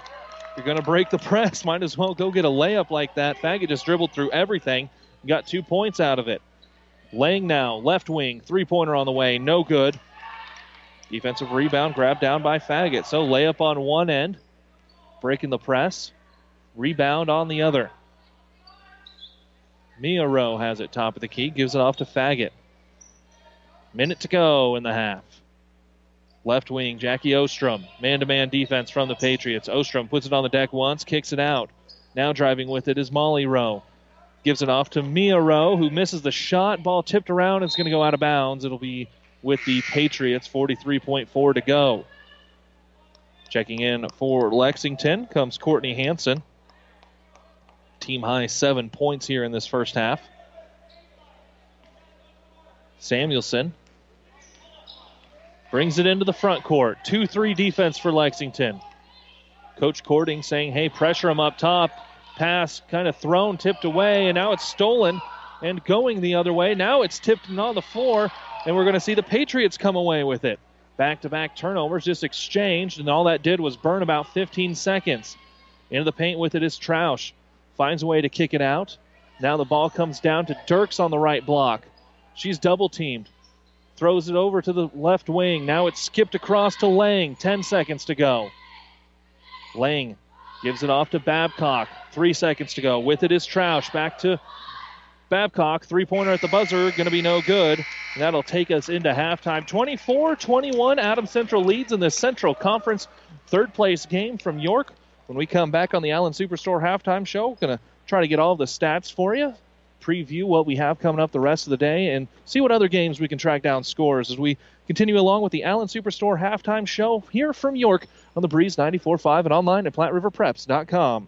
You're going to break the [LAUGHS] press. Might as well go get a layup like that. Faggot just dribbled through everything. Got two points out of it. Lang now, left wing, three pointer on the way. No good. Defensive rebound grabbed down by Faggot. So layup on one end, breaking the press. Rebound on the other. Mia Rowe has it top of the key, gives it off to Faggot. Minute to go in the half. Left wing, Jackie Ostrom. Man to man defense from the Patriots. Ostrom puts it on the deck once, kicks it out. Now driving with it is Molly Rowe. Gives it off to Mia Rowe, who misses the shot. Ball tipped around. It's going to go out of bounds. It'll be with the Patriots. 43.4 to go. Checking in for Lexington comes Courtney Hanson. Team high seven points here in this first half. Samuelson brings it into the front court. 2 3 defense for Lexington. Coach Courting saying, hey, pressure them up top. Pass kind of thrown, tipped away, and now it's stolen and going the other way. Now it's tipped and on the floor, and we're going to see the Patriots come away with it. Back to back turnovers just exchanged, and all that did was burn about 15 seconds. Into the paint with it is Troush. Finds a way to kick it out. Now the ball comes down to Dirks on the right block. She's double teamed. Throws it over to the left wing. Now it's skipped across to Lang. 10 seconds to go. Lang gives it off to Babcock. Three seconds to go. With it is Troush. Back to Babcock. Three pointer at the buzzer. Going to be no good. That'll take us into halftime. 24 21. Adams Central leads in the Central Conference third place game from York. When we come back on the Allen Superstore halftime show, we're going to try to get all the stats for you, preview what we have coming up the rest of the day, and see what other games we can track down scores as we continue along with the Allen Superstore halftime show here from York on the Breeze 94.5 and online at PlatteRiverPreps.com.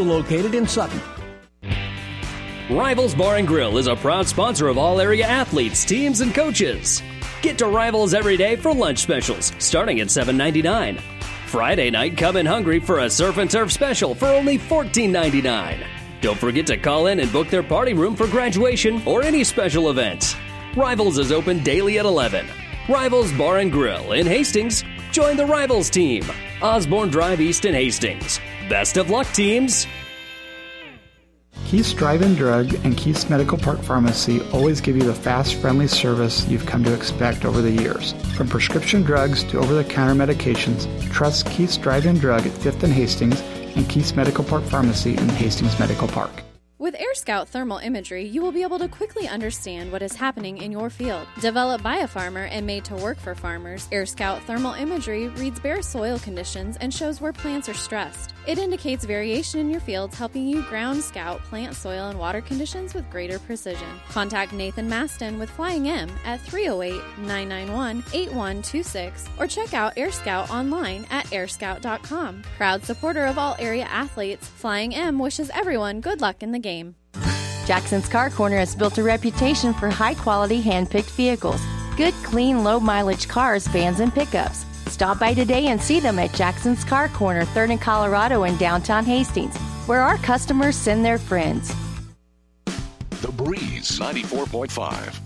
located in Sutton. Rivals Bar and Grill is a proud sponsor of all area athletes, teams, and coaches. Get to Rivals every day for lunch specials, starting at $7.99. Friday night, come in hungry for a surf and turf special for only $14.99. Don't forget to call in and book their party room for graduation or any special event. Rivals is open daily at 11. Rivals Bar and Grill in Hastings. Join the Rivals team. Osborne Drive East in Hastings. Best of luck, teams. Keith's Drive-In Drug and Keith's Medical Park Pharmacy always give you the fast, friendly service you've come to expect over the years. From prescription drugs to over-the-counter medications, trust Keith's Drive-In Drug at 5th and Hastings and Keith's Medical Park Pharmacy in Hastings Medical Park. With AirScout thermal imagery, you will be able to quickly understand what is happening in your field. Developed by a farmer and made to work for farmers, AirScout thermal imagery reads bare soil conditions and shows where plants are stressed. It indicates variation in your fields, helping you ground scout plant soil and water conditions with greater precision. Contact Nathan Maston with Flying M at 308 991 8126 or check out Air Scout online at airscout.com. Proud supporter of all area athletes, Flying M wishes everyone good luck in the game. Jackson's Car Corner has built a reputation for high quality hand picked vehicles. Good, clean, low mileage cars, vans, and pickups. Stop by today and see them at Jackson's Car Corner, 3rd and Colorado in downtown Hastings, where our customers send their friends. The Breeze 94.5.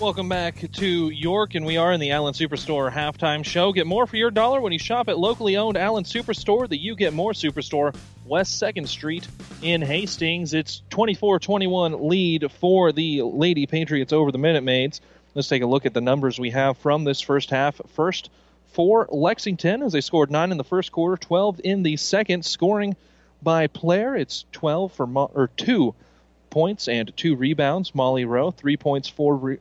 Welcome back to York, and we are in the Allen Superstore halftime show. Get more for your dollar when you shop at locally owned Allen Superstore, the You Get More Superstore, West 2nd Street in Hastings. It's 24 21 lead for the Lady Patriots over the Minute Maids. Let's take a look at the numbers we have from this first half. First, for Lexington, as they scored 9 in the first quarter, 12 in the second. Scoring by player, it's 12 for, Mo- or 2 points and 2 rebounds. Molly Rowe, 3 points, 4 re-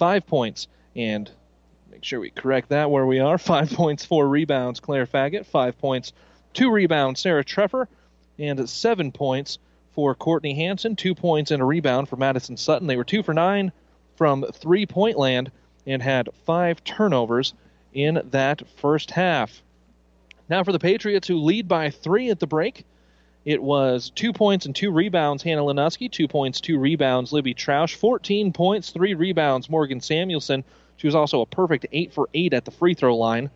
five points, and make sure we correct that where we are. [LAUGHS] Five points, four rebounds, Claire Faggett. Five points, two rebounds, Sarah Treffer, and seven points for Courtney Hanson. Two points and a rebound for Madison Sutton. They were two for nine from three point land and had five turnovers in that first half. Now for the Patriots, who lead by three at the break. It was two points and two rebounds, Hannah Lenuski. Two points, two rebounds, Libby Troush. 14 points, three rebounds, Morgan Samuelson. She was also a perfect 8 for 8 at the free throw line.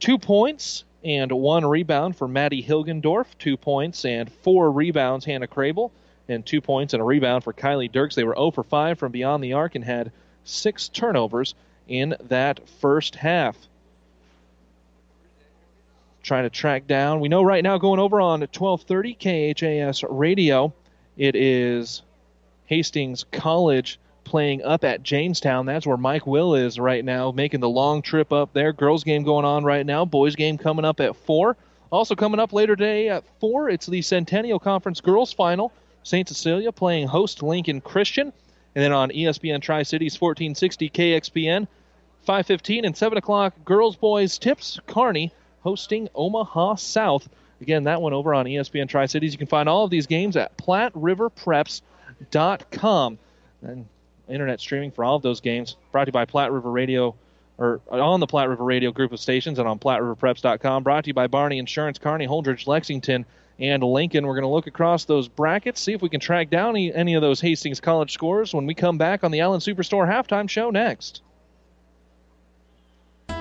Two points and one rebound for Maddie Hilgendorf. Two points and four rebounds, Hannah Crable. And two points and a rebound for Kylie Dirks. They were 0 for 5 from beyond the arc and had six turnovers in that first half trying to track down. We know right now going over on 1230 KHAS radio, it is Hastings College playing up at Jamestown. That's where Mike Will is right now, making the long trip up there. Girls game going on right now. Boys game coming up at 4. Also coming up later today at 4, it's the Centennial Conference Girls Final. St. Cecilia playing host Lincoln Christian. And then on ESPN Tri Cities 1460 KXPN, 515 and 7 o'clock girls boys tips Kearney hosting Omaha South. Again, that one over on ESPN Tri Cities. You can find all of these games at PlatteRiverPreps.com. And internet streaming for all of those games brought to you by Platte River Radio, or on the Platte River Radio group of stations and on PlatteRiverPreps.com. Brought to you by Barney Insurance, Kearney, Holdrege, Lexington, and Lincoln. We're going to look across those brackets, see if we can track down any of those Hastings College scores when we come back on the Allen Superstore halftime show next.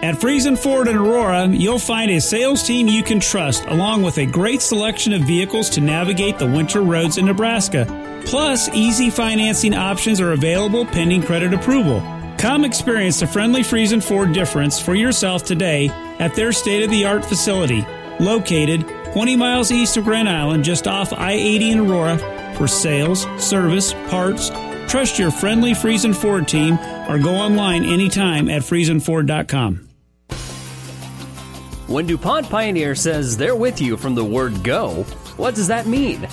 At Friesen Ford in Aurora, you'll find a sales team you can trust, along with a great selection of vehicles to navigate the winter roads in Nebraska. Plus, easy financing options are available pending credit approval. Come experience the friendly Friesen Ford difference for yourself today at their state of the art facility, located 20 miles east of Grand Island, just off I 80 in Aurora, for sales, service, parts. Trust your friendly Friesen Ford team or go online anytime at FriesenFord.com. When DuPont Pioneer says they're with you from the word go, what does that mean?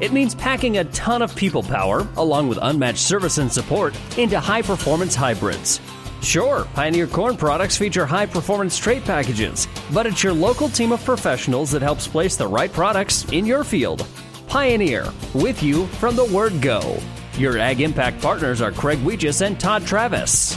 It means packing a ton of people power, along with unmatched service and support, into high performance hybrids. Sure, Pioneer Corn products feature high performance trait packages, but it's your local team of professionals that helps place the right products in your field. Pioneer, with you from the word go. Your Ag Impact partners are Craig Weegis and Todd Travis.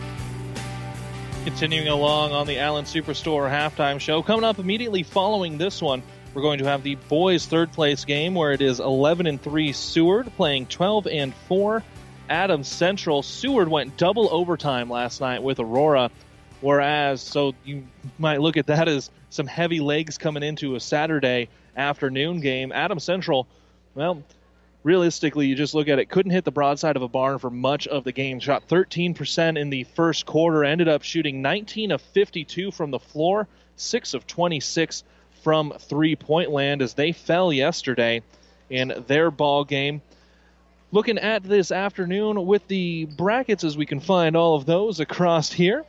Continuing along on the Allen Superstore halftime show. Coming up immediately following this one, we're going to have the boys' third place game where it is 11 and 3 Seward playing 12 and 4 Adams Central. Seward went double overtime last night with Aurora, whereas, so you might look at that as some heavy legs coming into a Saturday afternoon game. Adams Central, well, realistically, you just look at it, couldn't hit the broadside of a barn for much of the game. Shot 13% in the first quarter, ended up shooting 19 of 52 from the floor, 6 of 26 from three point land as they fell yesterday. in their ball game. Looking at this afternoon with the brackets as we can find all of those across here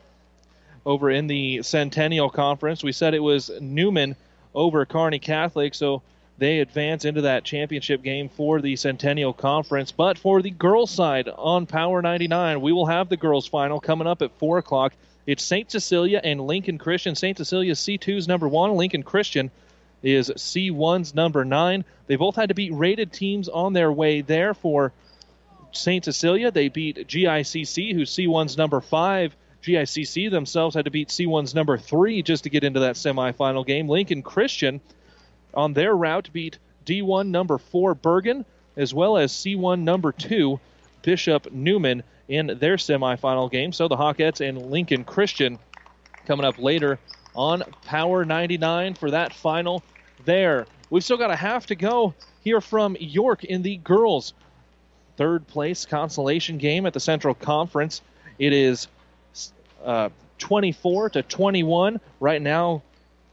over in the Centennial Conference. We said it was Neumann over Kearney Catholic, so they advance into that championship game for the Centennial Conference. But for the girls' side on Power 99, we will have the girls' final coming up at 4 o'clock. It's St. Cecilia and Lincoln Christian. St. Cecilia C2's number one, Lincoln Christian is C1's number nine. They both had to beat rated teams on their way there for St. Cecilia. They beat GICC, who's C1's number five. GICC themselves had to beat C1's number three just to get into that semifinal game. Lincoln Christian on their route beat D1 number four Bergan as well as C1 number two Bishop Neumann in their semifinal game. So the Hawkettes and Lincoln Christian coming up later on Power 99 for that final there. We've still got a half to go here from York in the girls' third place consolation game at the Central Conference. It is uh, 24 to 21 right now.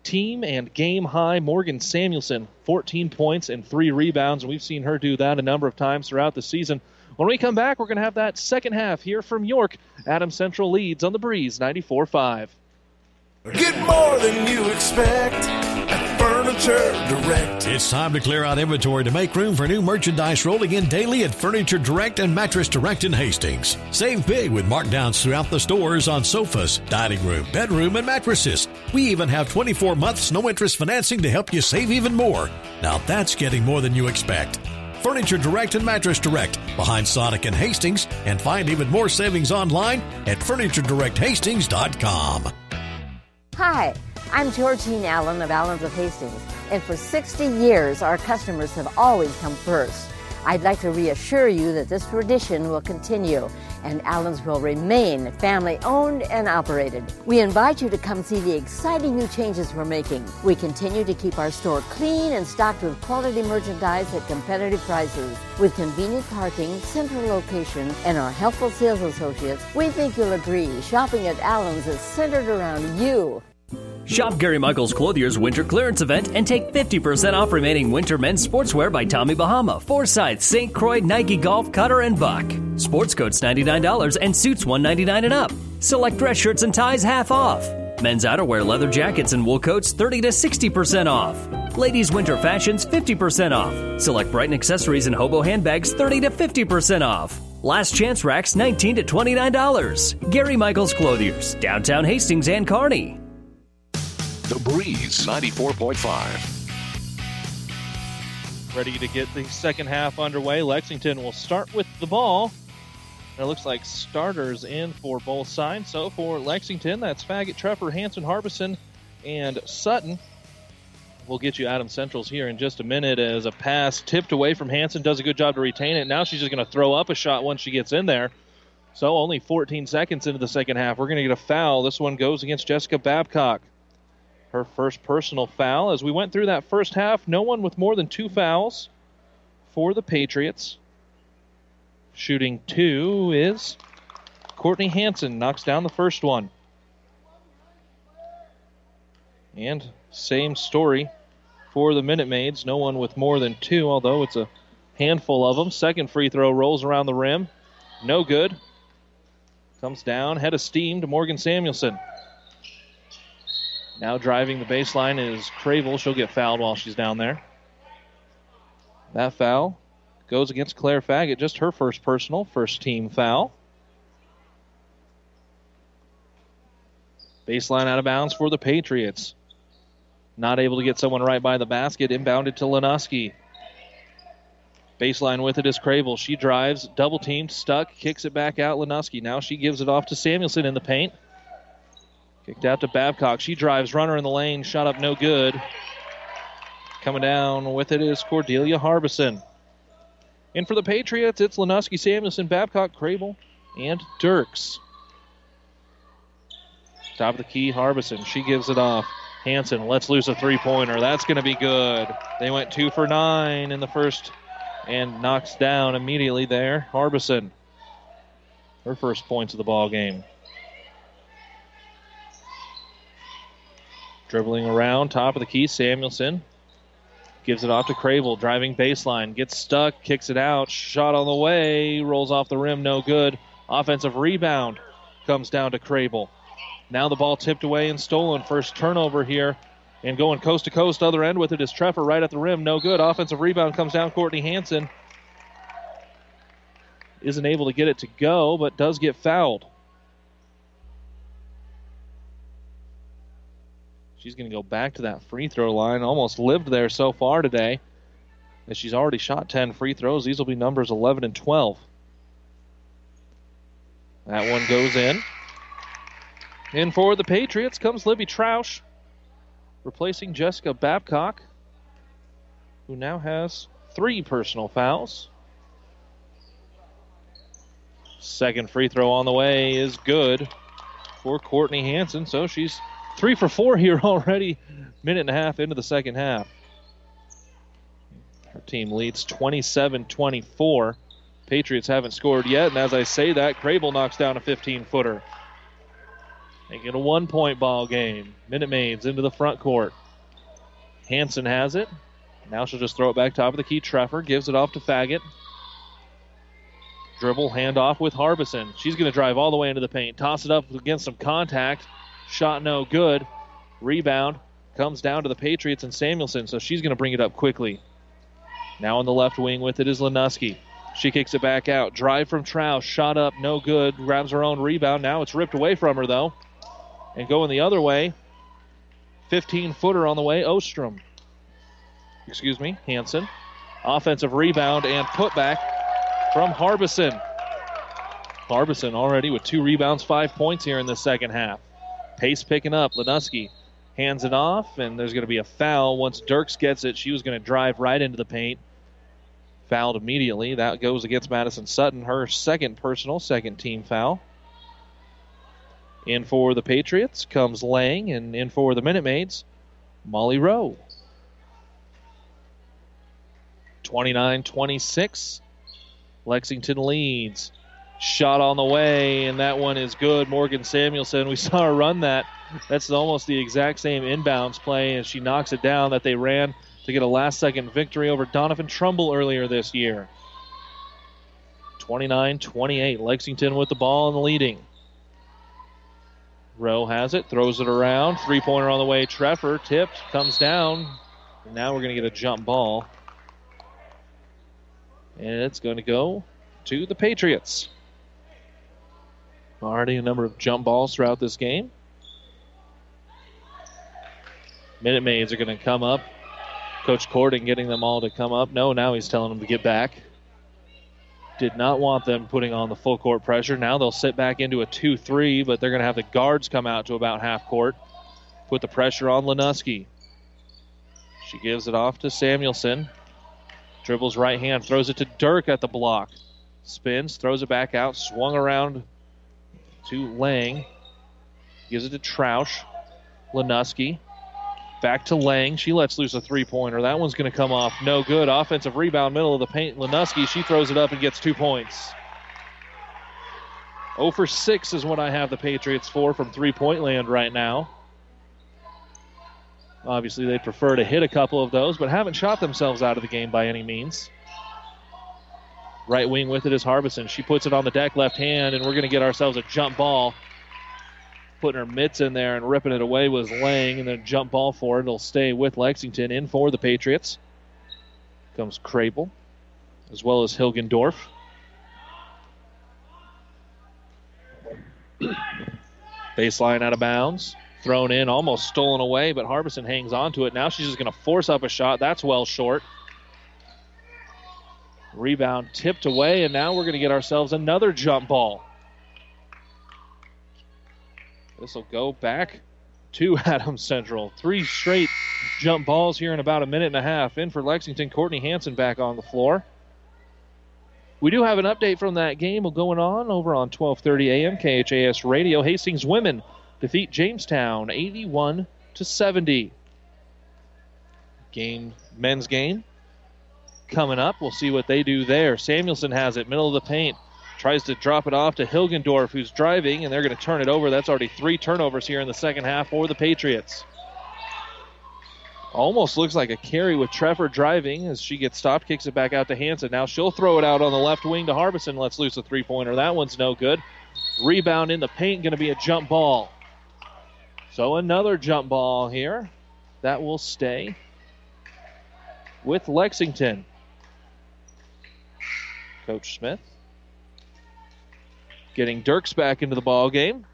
Team and game high Morgan Samuelson, 14 points and three rebounds. And We've seen her do that a number of times throughout the season. When we come back, we're going to have that second half here from York. Adams Central leads on the breeze, 94 5. Get more than you expect Furniture Direct. It's time to clear out inventory to make room for new merchandise rolling in daily at Furniture Direct and Mattress Direct in Hastings. Save big with markdowns throughout the stores on sofas, dining room, bedroom, and mattresses. We even have 24 months no interest financing to help you save even more. Now that's getting more than you expect. Furniture Direct and Mattress Direct behind Sonic and Hastings and find even more savings online at FurnitureDirectHastings.com. Hi, I'm Georgine Allen of Allens of Hastings, and for 60 years our customers have always come first. I'd like to reassure you that this tradition will continue and Allen's will remain family owned and operated. We invite you to come see the exciting new changes we're making. We continue to keep our store clean and stocked with quality merchandise at competitive prices. With convenient parking, central location, and our helpful sales associates, we think you'll agree shopping at Allen's is centered around you. Shop Gary Michaels Clothier's winter clearance event and take 50% off remaining winter men's sportswear by Tommy Bahama, Forsyth, St. Croix, Nike Golf, Cutter, and Buck. Sports coats $99 and suits 199 and up. Select dress shirts and ties half off. Men's outerwear, leather jackets, and wool coats 30 to 60% off. Ladies' winter fashions 50% off. Select Brighton accessories and hobo handbags 30 to 50% off. Last chance racks 19 to $29. Gary Michaels Clothiers, downtown Hastings and Kearney. The Breeze 94.5. Ready to get the second half underway. Lexington will start with the ball. It looks like starters in for both sides. So for Lexington, that's Faggot, Treffer, Hanson, Harbison, and Sutton. We'll get you Adam Centrals here in just a minute as a pass tipped away from Hanson does a good job to retain it. Now she's just going to throw up a shot once she gets in there. So only 14 seconds into the second half, we're going to get a foul. This one goes against Jessica Babcock her first personal foul. As we went through that first half, no one with more than two fouls for the Patriots. Shooting two is Courtney Hanson, knocks down the first one. And same story for the Minute Maids. No one with more than two, although it's a handful of them. Second free throw rolls around the rim. No good. Comes down, head of steam to Morgan Samuelson. Now driving the baseline is Crable. She'll get fouled while she's down there. That foul goes against Claire Faggot, just her first personal, first team foul. Baseline out of bounds for the Patriots. Not able to get someone right by the basket. Inbounded to Lenuski. Baseline with it is Crable. She drives, double teamed, stuck, kicks it back out. Lenuski. Now she gives it off to Samuelson in the paint. Kicked out to Babcock. She drives, runner in the lane, shot up no good. Coming down with it is Cordelia Harbison. And for the Patriots, it's Lenuski, Samuelson, Babcock, Crable, and Dirks. Top of the key, Harbison. She gives it off. Hanson lets loose a three pointer. That's going to be good. They went two for nine in the first and knocks down immediately there. Harbison. Her first points of the ball game. Dribbling around, top of the key, Samuelson Gives it off to Crable, driving baseline, gets stuck, kicks it out, shot on the way, rolls off the rim, no good. Offensive rebound comes down to Crable. Now the ball tipped away and stolen. First turnover here. And going coast to coast, other end with it is Treffer right at the rim. No good. Offensive rebound comes down. Courtney Hanson isn't able to get it to go, but does get fouled. She's going to go back to that free throw line. Almost lived there so far today. As she's already shot 10 free throws. These will be numbers 11 and 12. That one goes in. In for the Patriots comes Libby Troush, replacing Jessica Babcock, who now has three personal fouls. Second free throw on the way is good for Courtney Hanson, so she's three for four here [LAUGHS] already, minute and a half into the second half. Her team leads 27 24. Patriots haven't scored yet, and as I say that, Crable knocks down a 15 footer. Making a one point ball game. Minute Maids into the front court. Hanson has it. Now she'll just throw it back top of the key. Treffer gives it off to Faggot. Dribble, handoff with Harbison. She's going to drive all the way into the paint. Toss it up against some contact. Shot no good. Rebound comes down to the Patriots and Samuelson, so she's going to bring it up quickly. Now on the left wing with it is Lenuski. She kicks it back out. Drive from Trout. Shot up, no good. Grabs her own rebound. Now it's ripped away from her, though. And going the other way, 15 footer on the way, Ostrom. Excuse me, Hanson. Offensive rebound and putback from Harbison. Harbison already with two rebounds, five points here in the second half. Pace picking up. Lenuski hands it off, and there's going to be a foul. Once Dirks gets it, she was going to drive right into the paint. Fouled immediately. That goes against Madison Sutton, her second personal, second team foul. In for the Patriots comes Lang, and in for the Minute Maids, Molly Rowe. 29 26. Lexington leads. Shot on the way, and that one is good. Morgan Samuelson, we [LAUGHS] saw her run that. That's almost the exact same inbounds play, and she knocks it down that they ran to get a last second victory over Doniphan Trumbull earlier this year. 29 28. Lexington with the ball and leading. Rowe has it, throws it around. Three pointer on the way. Treffer tipped, comes down. And now we're going to get a jump ball. And it's going to go to the Patriots. Already a number of jump balls throughout this game. Minute Maids are going to come up. Coach Corden getting them all to come up. No, now he's telling them to get back. Did not want them putting on the full court pressure. Now they'll sit back into a 2 3, but they're going to have the guards come out to about half court. Put the pressure on Lenuski. She gives it off to Samuelson. Dribbles right hand, throws it to Dirk at the block. Spins, throws it back out, swung around to Lang. Gives it to Troush. Lenuski. Back to Lang. She lets loose a three pointer. That one's going to come off. No good. Offensive rebound, middle of the paint. Lenuski, she throws it up and gets two points. 0 for 6 is what I have the Patriots for from three point land right now. Obviously, they prefer to hit a couple of those, but haven't shot themselves out of the game by any means. Right wing with it is Harbison. She puts it on the deck, left hand, and we're going to get ourselves a jump ball. Putting her mitts in there and ripping it away was Lang, and then jump ball for it. It'll stay with Lexington in for the Patriots. Comes Crable, as well as Hilgendorf. [COUGHS] Baseline out of bounds. Thrown in, almost stolen away, but Harbison hangs on to it. Now she's just going to force up a shot. That's well short. Rebound tipped away, and now we're going to get ourselves another jump ball. This will go back to [LAUGHS] Adams Central. Three straight jump balls here in about a minute and a half. In for Lexington, Courtney Hanson back on the floor. We do have an update from that game going on over on 12:30 a.m. KHAS Radio. Hastings women defeat Jamestown 81 to 70. Game men's game coming up. We'll see what they do there. Samuelson has it, middle of the paint. Tries to drop it off to Hilgendorf, who's driving, and they're going to turn it over. That's already three turnovers here in the second half for the Patriots. Almost looks like a carry with Treffer driving as she gets stopped, kicks it back out to Hanson. Now she'll throw it out on the left wing to Harbison. Let's loose a three pointer. That one's no good. Rebound in the paint, going to be a jump ball. So another jump ball here. That will stay with Lexington. Coach Smith getting Dirks back into the ball game.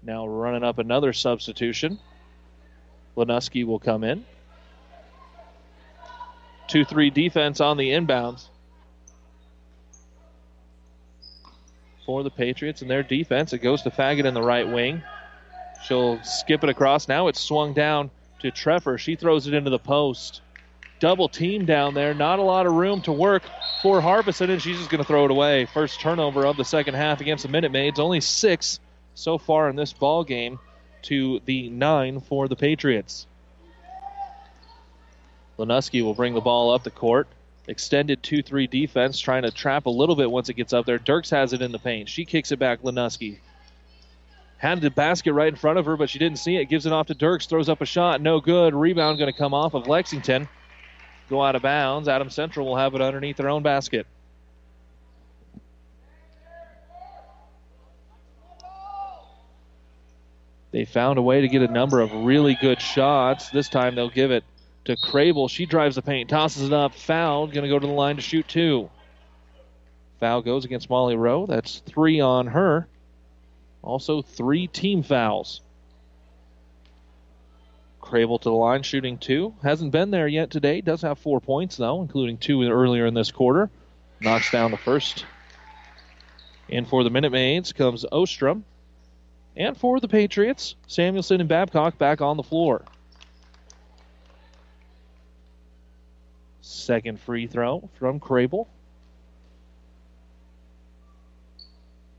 Now running up another substitution. Lanuski will come in. 2 3 defense on the inbounds for the Patriots and their defense. It goes to Faggot in the right wing. She'll skip it across. Now it's swung down to Treffer. She throws it into the post. Double team down there. Not a lot of room to work for Harbison, and she's just going to throw it away. First turnover of the second half against the Minute Maids. Only six so far in this ball game to the nine for the Patriots. Lanuski will bring the ball up the court. Extended 2 3 defense, trying to trap a little bit once it gets up there. Dirks has it in the paint. She kicks it back. Lanuski had the basket right in front of her, but she didn't see it. Gives it off to Dirks. Throws up a shot. No good. Rebound going to come off of Lexington. Go out of bounds. Adams Central will have it underneath their own basket. They found a way to get a number of really good shots. This time they'll give it to Crable. She drives the paint, tosses it up, foul, going to go to the line to shoot two. Foul goes against Molly Rowe. That's three on her. Also, three team fouls. Crable to the line, shooting two. Hasn't been there yet today. Does have four points, though, including two earlier in this quarter. Knocks down the first. And for the Minute Maids comes Ostrom. And for the Patriots, Samuelson and Babcock back on the floor. Second free throw from Crable.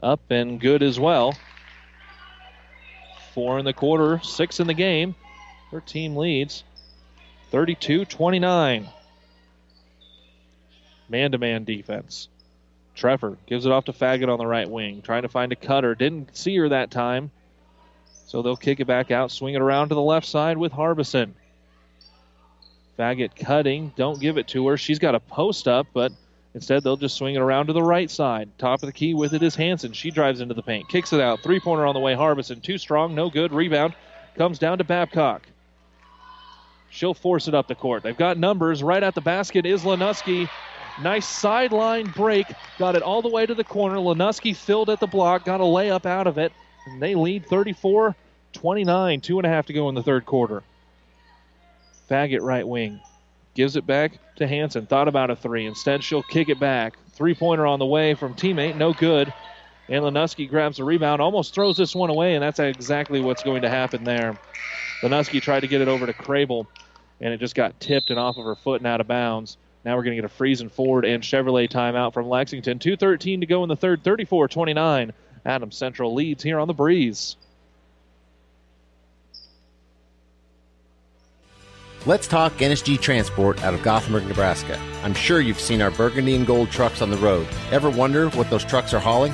Up and good as well. Four in the quarter, six in the game. Her team leads 32 29. Man to man defense. Treffer gives it off to Faggot on the right wing, trying to find a cutter. Didn't see her that time. So they'll kick it back out, swing it around to the left side with Harbison. Faggot cutting, don't give it to her. She's got a post up, but instead they'll just swing it around to the right side. Top of the key with it is Hanson. She drives into the paint, kicks it out. Three pointer on the way. Harbison, too strong, no good. Rebound comes down to Babcock. She'll force it up the court. They've got numbers. Right at the basket is Lanuski. Nice sideline break. Got it all the way to the corner. Lanuski filled at the block, got a layup out of it. And they lead 34 29. Two and a half to go in the third quarter. Faggot right wing. Gives it back to Hanson. Thought about a three. Instead, she'll kick it back. Three pointer on the way from teammate. No good. And Lanuski grabs the rebound, almost throws this one away, and that's exactly what's going to happen there. Lanuski tried to get it over to Crable, and it just got tipped and off of her foot and out of bounds. Now we're going to get a Friesen Ford and Chevrolet timeout from Lexington. 2.13 to go in the third, 34 29. Adams Central leads here on the breeze. Let's talk NSG Transport out of Gothenburg, Nebraska. I'm sure you've seen our burgundy and gold trucks on the road. Ever wonder what those trucks are hauling?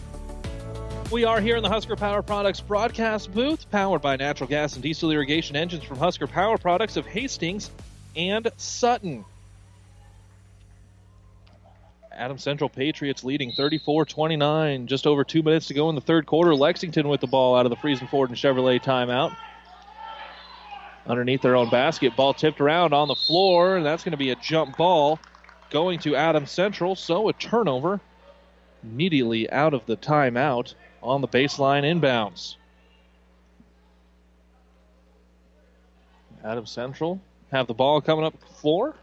We are here in the Husker Power Products broadcast booth, powered by natural gas and diesel irrigation engines from Husker Power Products of Hastings and Sutton. Adams Central Patriots leading 34 29. Just over two minutes to go in the third quarter. Lexington with the ball out of the Friesen Ford and Chevrolet timeout. Underneath their own basket. Ball tipped around on the floor, and that's going to be a jump ball going to Adams Central. So a turnover immediately out of the timeout on the baseline inbounds. Adams Central have the ball coming up floor.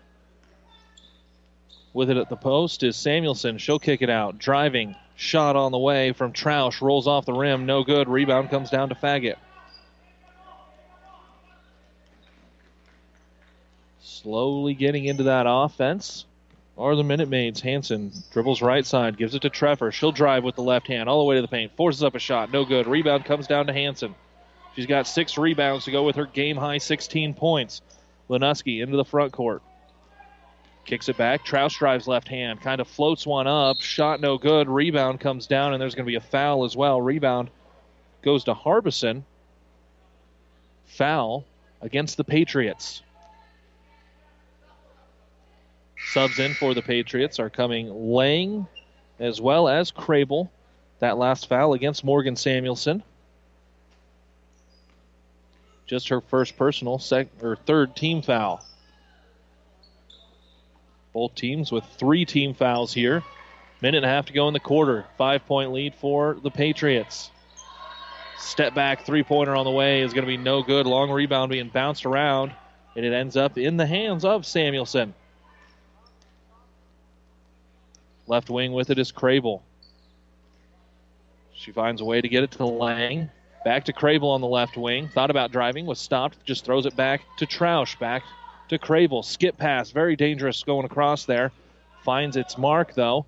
With it at the post is Samuelson. She'll kick it out. Driving. Shot on the way from Troush. Rolls off the rim. No good. Rebound comes down to Faggot. Slowly getting into that offense are the Minute Maids. Hanson dribbles right side, gives it to Treffer. She'll drive with the left hand all the way to the paint, forces up a shot, no good. Rebound comes down to Hanson. She's got six rebounds to go with her game high 16 points. Lenuski into the front court. Kicks it back. Troush drives left hand, kind of floats one up. Shot no good. Rebound comes down, and there's going to be a foul as well. Rebound goes to Harbison. Foul against the Patriots. Subs in for the Patriots are coming Lang as well as Crable. That last foul against Morgan Samuelson. Just her first personal, sec- or third team foul. Both teams with three team fouls here. Minute and a half to go in the quarter. Five point lead for the Patriots. Step back three pointer on the way is going to be no good. Long rebound being bounced around, and it ends up in the hands of Samuelson. Left wing with it is Crable. She finds a way to get it to Lang. Back to Crable on the left wing. Thought about driving, was stopped, just throws it back to Troush. Back to Crable. Skip pass, very dangerous going across there. Finds its mark though.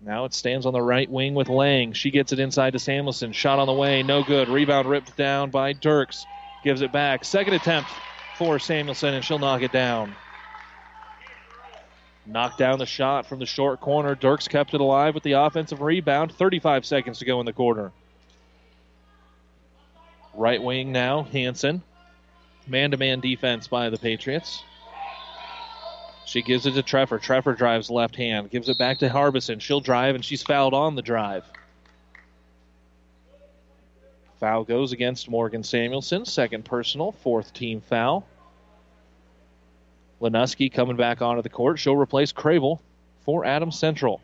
Now it stands on the right wing with Lang. She gets it inside to Samuelson. Shot on the way, no good. Rebound ripped down by Dirks. Gives it back. Second attempt for Samuelson, and she'll knock it down. Knocked down the shot from the short corner. Dirks kept it alive with the offensive rebound. 35 seconds to go in the quarter. Right wing now, Hanson. Man to man defense by the Patriots. She gives it to Treffer. Treffer drives left hand, gives it back to Harbison. She'll drive, and she's fouled on the drive. Foul goes against Morgan Samuelson. Second personal, fourth team foul. Lenuski coming back onto the court. She'll replace Crable for Adams Central.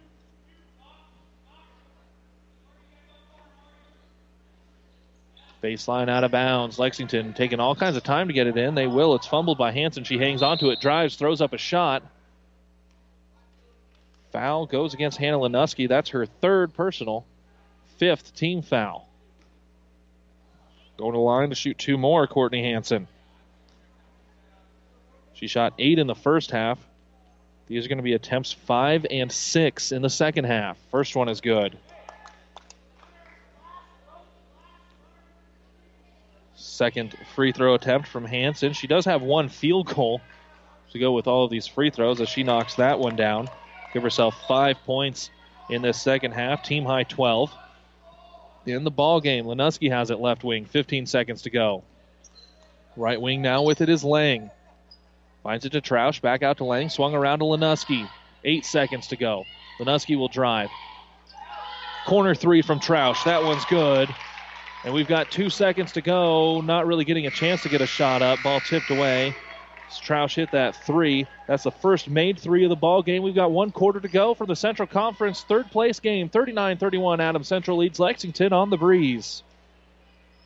Baseline out of bounds. Lexington taking all kinds of time to get it in. They will. It's fumbled by Hanson. She hangs onto it, drives, throws up a shot. Foul goes against Hannah Lenuski. That's her third personal, fifth team foul. Going to line to shoot two more, Courtney Hanson. She shot eight in the first half. These are going to be attempts five and six in the second half. First one is good. Second free throw attempt from Hanson. She does have one field goal to go with all of these free throws as she knocks that one down. Give herself five points in this second half. Team high 12. In the ball game, Lenuski has it left wing. 15 seconds to go. Right wing now with it is Lang. Finds it to Troush. Back out to Lang. Swung around to Lenuski. Eight seconds to go. Lenuski will drive. Corner three from Troush. That one's good. And we've got two seconds to go. Not really getting a chance to get a shot up. Ball tipped away. Troush hit that three. That's the first made three of the ball game. We've got one quarter to go for the Central Conference third place game. 39-31. Adams Central leads Lexington on the breeze.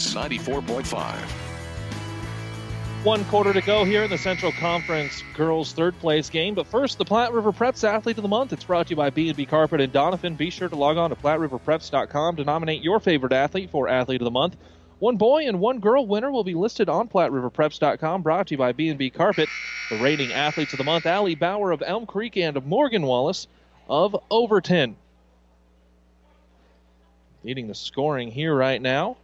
Breeze 94.5. One quarter to go here in the Central Conference girls third place game. But first, the Platte River Preps Athlete of the Month. It's brought to you by B&B Carpet and Donovan. Be sure to log on to PlatteRiverPreps.com to nominate your favorite athlete for Athlete of the Month. One boy and one girl winner will be listed on PlatteRiverPreps.com. Brought to you by B&B Carpet. The rating Athletes of the Month, Allie Bauer of Elm Creek and Morgan Wallace of Overton. Leading the scoring here right now.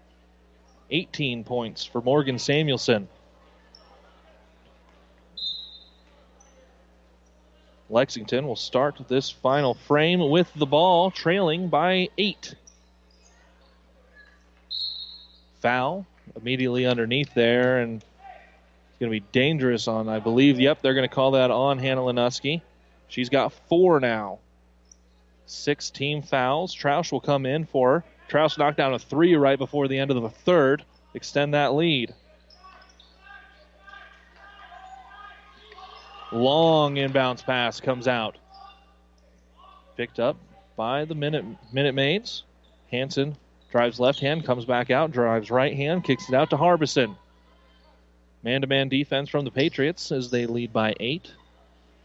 18 points for Morgan Samuelson. Lexington will start this final frame with the ball, trailing by eight. Foul immediately underneath there, and it's going to be dangerous on, I believe. Yep, they're going to call that on Hannah Lenuski. She's got four now. Six team fouls. Troush will come in for her. Troush knocked down a three right before the end of the third, extend that lead. Long inbounds pass comes out. Picked up by the Minute Minute Maids. Hanson drives left hand, comes back out, drives right hand, kicks it out to Harbison. Man to man defense from the Patriots as they lead by eight.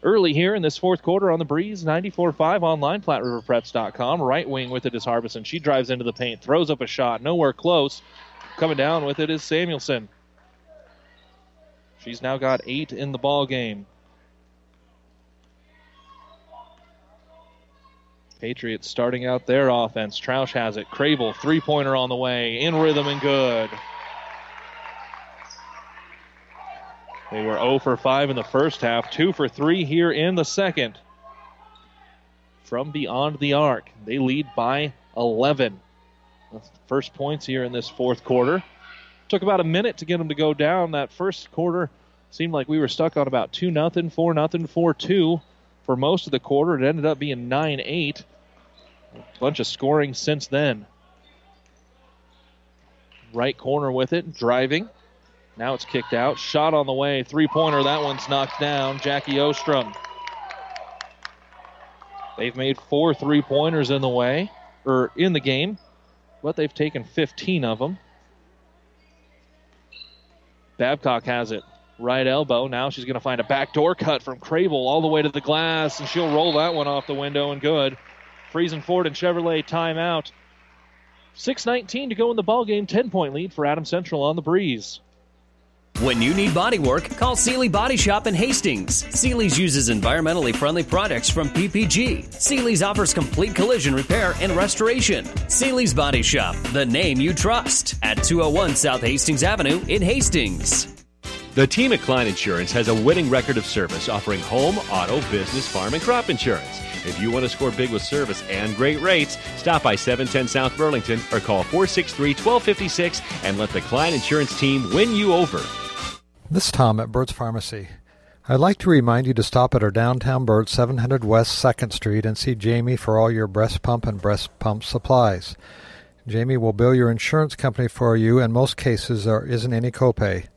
Early here in this fourth quarter on the breeze, 94 5 online, PlatteRiverPreps.com. Right wing with it is Harbison. She drives into the paint, throws up a shot, nowhere close. Coming down with it is Samuelson. She's now got eight in the ball game. Patriots starting out their offense. Troush has it. Crable, three pointer on the way. In rhythm and good. They were 0 for 5 in the first half, 2 for 3 here in the second. From beyond the arc, they lead by 11. First points here in this fourth quarter. Took about a minute to get them to go down. That first quarter seemed like we were stuck on about 2 nothing, 4 nothing, 4 2 for most of the quarter. It ended up being 9 8. A bunch of scoring since then. Right corner with it, driving. Now it's kicked out. Shot on the way. Three pointer. That one's knocked down. Jackie Ostrom. They've made four three pointers in the way, or in the game, but they've taken 15 of them. Babcock has it. Right elbow. Now she's going to find a backdoor cut from Crable all the way to the glass, and she'll roll that one off the window and good. Friesen Ford and Chevrolet timeout. 6.19 to go in the ball game. 10 point lead for Adams Central on the breeze. When you need body work, call Seely Body Shop in Hastings. Seely's uses environmentally friendly products from PPG. Seely's offers complete collision repair and restoration. Seely's Body Shop, the name you trust, at 201 South Hastings Avenue in Hastings. The team at Klein Insurance has a winning record of service offering home, auto, business, farm, and crop insurance. If you want to score big with service and great rates, stop by 710 South Burlington or call 463 1256 and let the Klein Insurance team win you over. This is Tom at Burt's Pharmacy. I'd like to remind you to stop at our downtown Burt's 700 West 2nd Street and see Jamie for all your breast pump and breast pump supplies. Jamie will bill your insurance company for you. In most cases, there isn't any copay.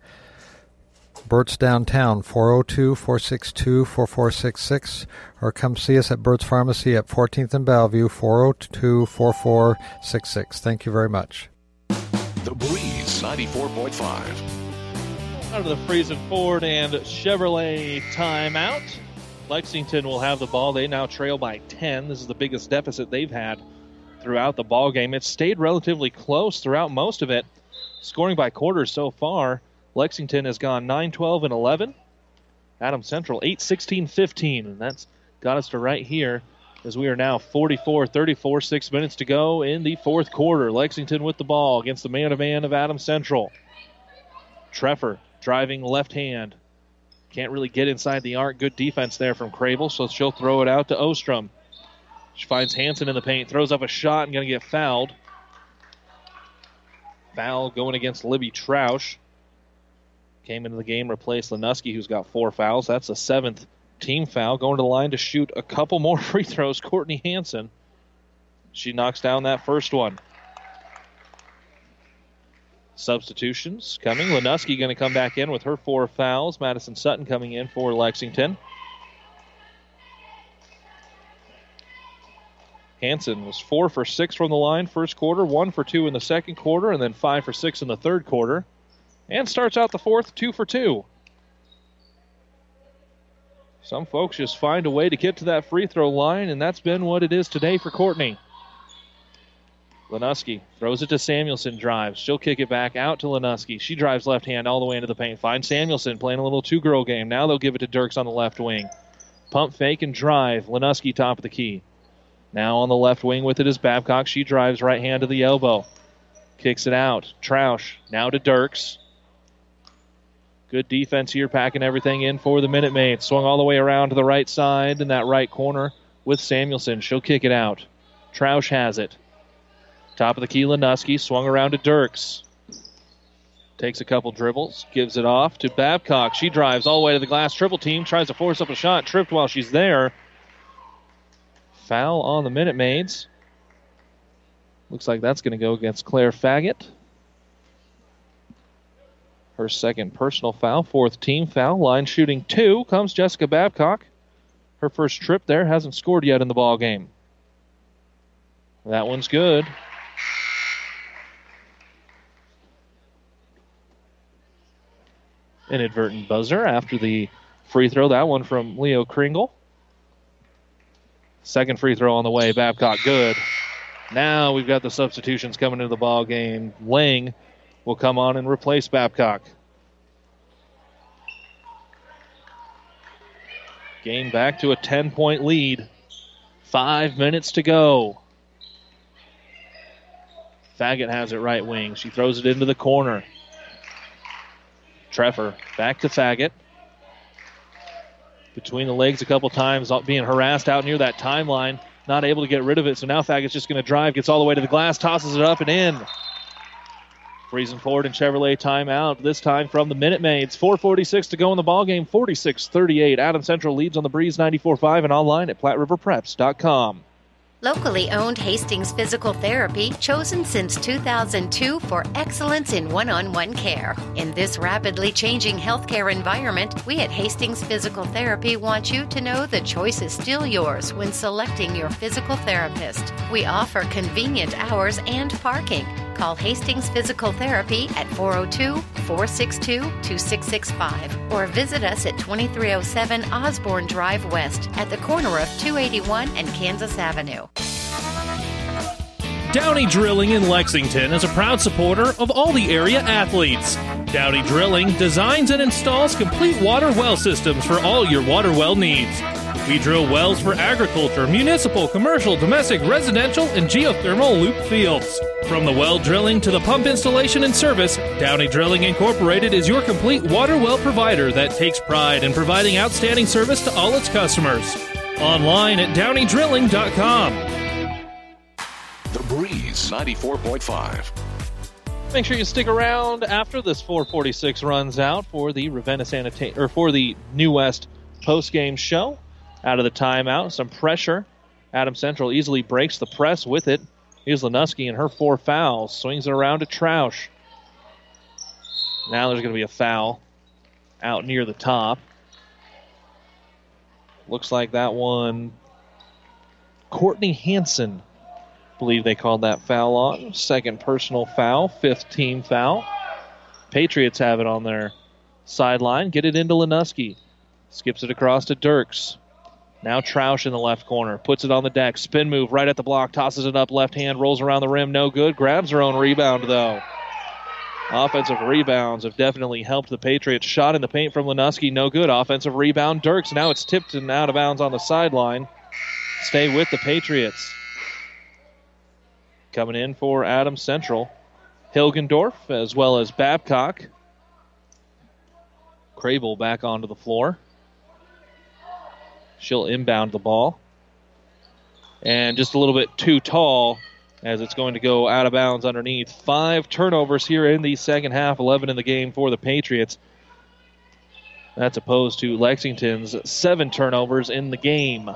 Burt's Downtown, 402 462 4466, or come see us at Burt's Pharmacy at 14th and Bellevue, 402 4466. Thank you very much. The Breeze 94.5. Out of the Friesen Ford and Chevrolet timeout. Lexington will have the ball. They now trail by 10. This is the biggest deficit they've had throughout the ball game. It's stayed relatively close throughout most of it. Scoring by quarters so far. Lexington has gone 9 12 and 11. Adams Central 8 16 15. And that's got us to right here as we are now 44 34, six minutes to go in the fourth quarter. Lexington with the ball against the man to man of Adams Central. Treffer driving left hand. Can't really get inside the arc. Good defense there from Crable, so she'll throw it out to Ostrom. She finds Hanson in the paint, throws up a shot, and going to get fouled. Foul going against Libby Troush. Came into the game, replaced Lenuski, who's got four fouls. That's a seventh team foul. Going to the line to shoot a couple more [LAUGHS] free throws, Courtney Hanson. She knocks down that first one. Substitutions coming. Lenuski going to come back in with her four fouls. Madison Sutton coming in for Lexington. Hanson was four for six from the line first quarter, one for two in the second quarter, and then five for six in the third quarter. And starts out the fourth, two for two. Some folks just find a way to get to that free throw line, and that's been what it is today for Courtney. Lenuski throws it to Samuelson, drives. She'll kick it back out to Lenuski. She drives left hand all the way into the paint. Finds Samuelson playing a little two girl game. Now they'll give it to Dirks on the left wing. Pump fake and drive. Lenuski top of the key. Now on the left wing with it is Babcock. She drives right hand to the elbow. Kicks it out. Troush now to Dirks. Good defense here, packing everything in for the Minute Maids. Swung all the way around to the right side in that right corner with Samuelson. She'll kick it out. Troush has it. Top of the key, Lenuski swung around to Dirks. Takes a couple dribbles, gives it off to Babcock. She drives all the way to the glass. Triple team tries to force up a shot, tripped while she's there. Foul on the Minute Maids. Looks like that's going to go against Claire Faggot. Her second personal foul, fourth team foul. Line shooting two comes Jessica Babcock. Her first trip there hasn't scored yet in the ball game. That one's good. Inadvertent buzzer after the free throw. That one from Leo Kringle. Second free throw on the way. Babcock good. Now we've got the substitutions coming into the ball game. Lang will come on and replace Babcock. Game back to a 10 point lead. Five minutes to go. Faggot has it right wing. She throws it into the corner. Treffer back to Faggot. Between the legs a couple times, uh, being harassed out near that timeline. Not able to get rid of it, so now Faggot's just going to drive, gets all the way to the glass, tosses it up and in. Friesen Ford and Chevrolet timeout, this time from the Minute Maids. 4.46 to go in the ball game, 46 38. Adams Central leads on the Breeze 94.5 and online at PlatteRiverPreps.com. Locally owned Hastings Physical Therapy, chosen since 2002 for excellence in one on one care. In this rapidly changing healthcare environment, we at Hastings Physical Therapy want you to know the choice is still yours when selecting your physical therapist. We offer convenient hours and parking. Call Hastings Physical Therapy at 402 462 2665 or visit us at 2307 Osborne Drive West at the corner of 281 and Kansas Avenue. Downey Drilling in Lexington is a proud supporter of all the area athletes. Downey Drilling designs and installs complete water well systems for all your water well needs. We drill wells for agriculture, municipal, commercial, domestic, residential, and geothermal loop fields. From the well drilling to the pump installation and service, Downey Drilling Incorporated is your complete water well provider that takes pride in providing outstanding service to all its customers. Online at downeydrilling.com. The Breeze 94.5. Make sure you stick around after this 446 runs out for the Ravenna Sanita- or for the New West post-game show. Out of the timeout, some pressure. Adams Central easily breaks the press with it. Here's Lenuski and her four fouls. Swings it around to Troush. Now there's going to be a foul out near the top. Looks like that one. Courtney Hanson, believe they called that foul on. Second personal foul, fifth team foul. Patriots have it on their sideline. Get it into Lenuski. Skips it across to Dirks. Now Troush in the left corner. Puts it on the deck. Spin move right at the block. Tosses it up left hand. Rolls around the rim. No good. Grabs her own rebound, though. Offensive rebounds have definitely helped the Patriots. Shot in the paint from Lenuski. No good. Offensive rebound. Dirks. Now it's tipped and out of bounds on the sideline. Stay with the Patriots. Coming in for Adams Central. Hilgendorf as well as Babcock. Crable back onto the floor. She'll inbound the ball. And just a little bit too tall as it's going to go out of bounds underneath. Five turnovers here in the second half, 11 in the game for the Patriots. That's opposed to Lexington's seven turnovers in the game.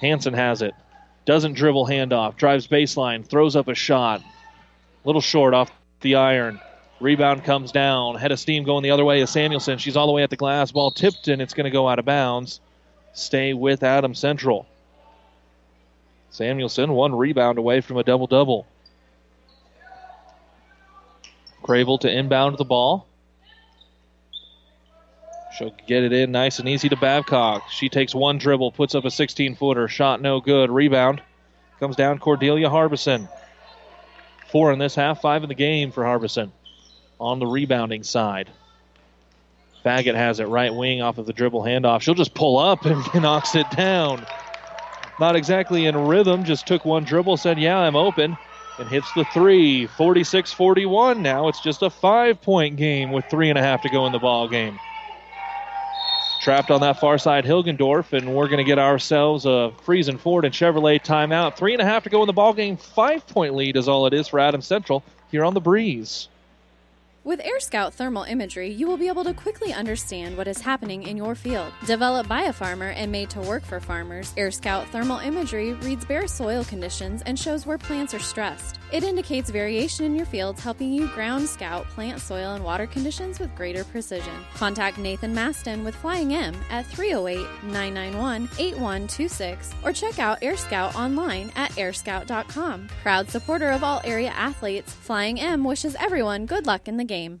Hanson has it. Doesn't dribble handoff. Drives baseline. Throws up a shot. Little short off the iron. Rebound comes down. Head of steam going the other way is Samuelson. She's all the way at the glass. Ball tipped and it's going to go out of bounds. Stay with Adams Central. Samuelson one rebound away from a double double. Crable to inbound the ball. She'll get it in nice and easy to Babcock. She takes one dribble, puts up a 16 footer. Shot no good. Rebound comes down Cordelia Harbison. Four in this half, five in the game for Harbison on the rebounding side. Faggot has it right wing off of the dribble handoff. She'll just pull up and knocks it down. Not exactly in rhythm, just took one dribble, said, Yeah, I'm open, and hits the three. 46 41 now. It's just a five point game with three and a half to go in the ball game. Trapped on that far side, Hilgendorf, and we're going to get ourselves a Friesen Ford and Chevrolet timeout. Three and a half to go in the ball game. Five point lead is all it is for Adams Central here on the breeze. With Air Scout thermal imagery, you will be able to quickly understand what is happening in your field. Developed by a farmer and made to work for farmers, Air Scout thermal imagery reads bare soil conditions and shows where plants are stressed. It indicates variation in your fields, helping you ground scout plant, soil, and water conditions with greater precision. Contact Nathan Maston with Flying M at 308 991 8126 or check out Air Scout online at airscout.com. Proud supporter of all area athletes, Flying M wishes everyone good luck in the game.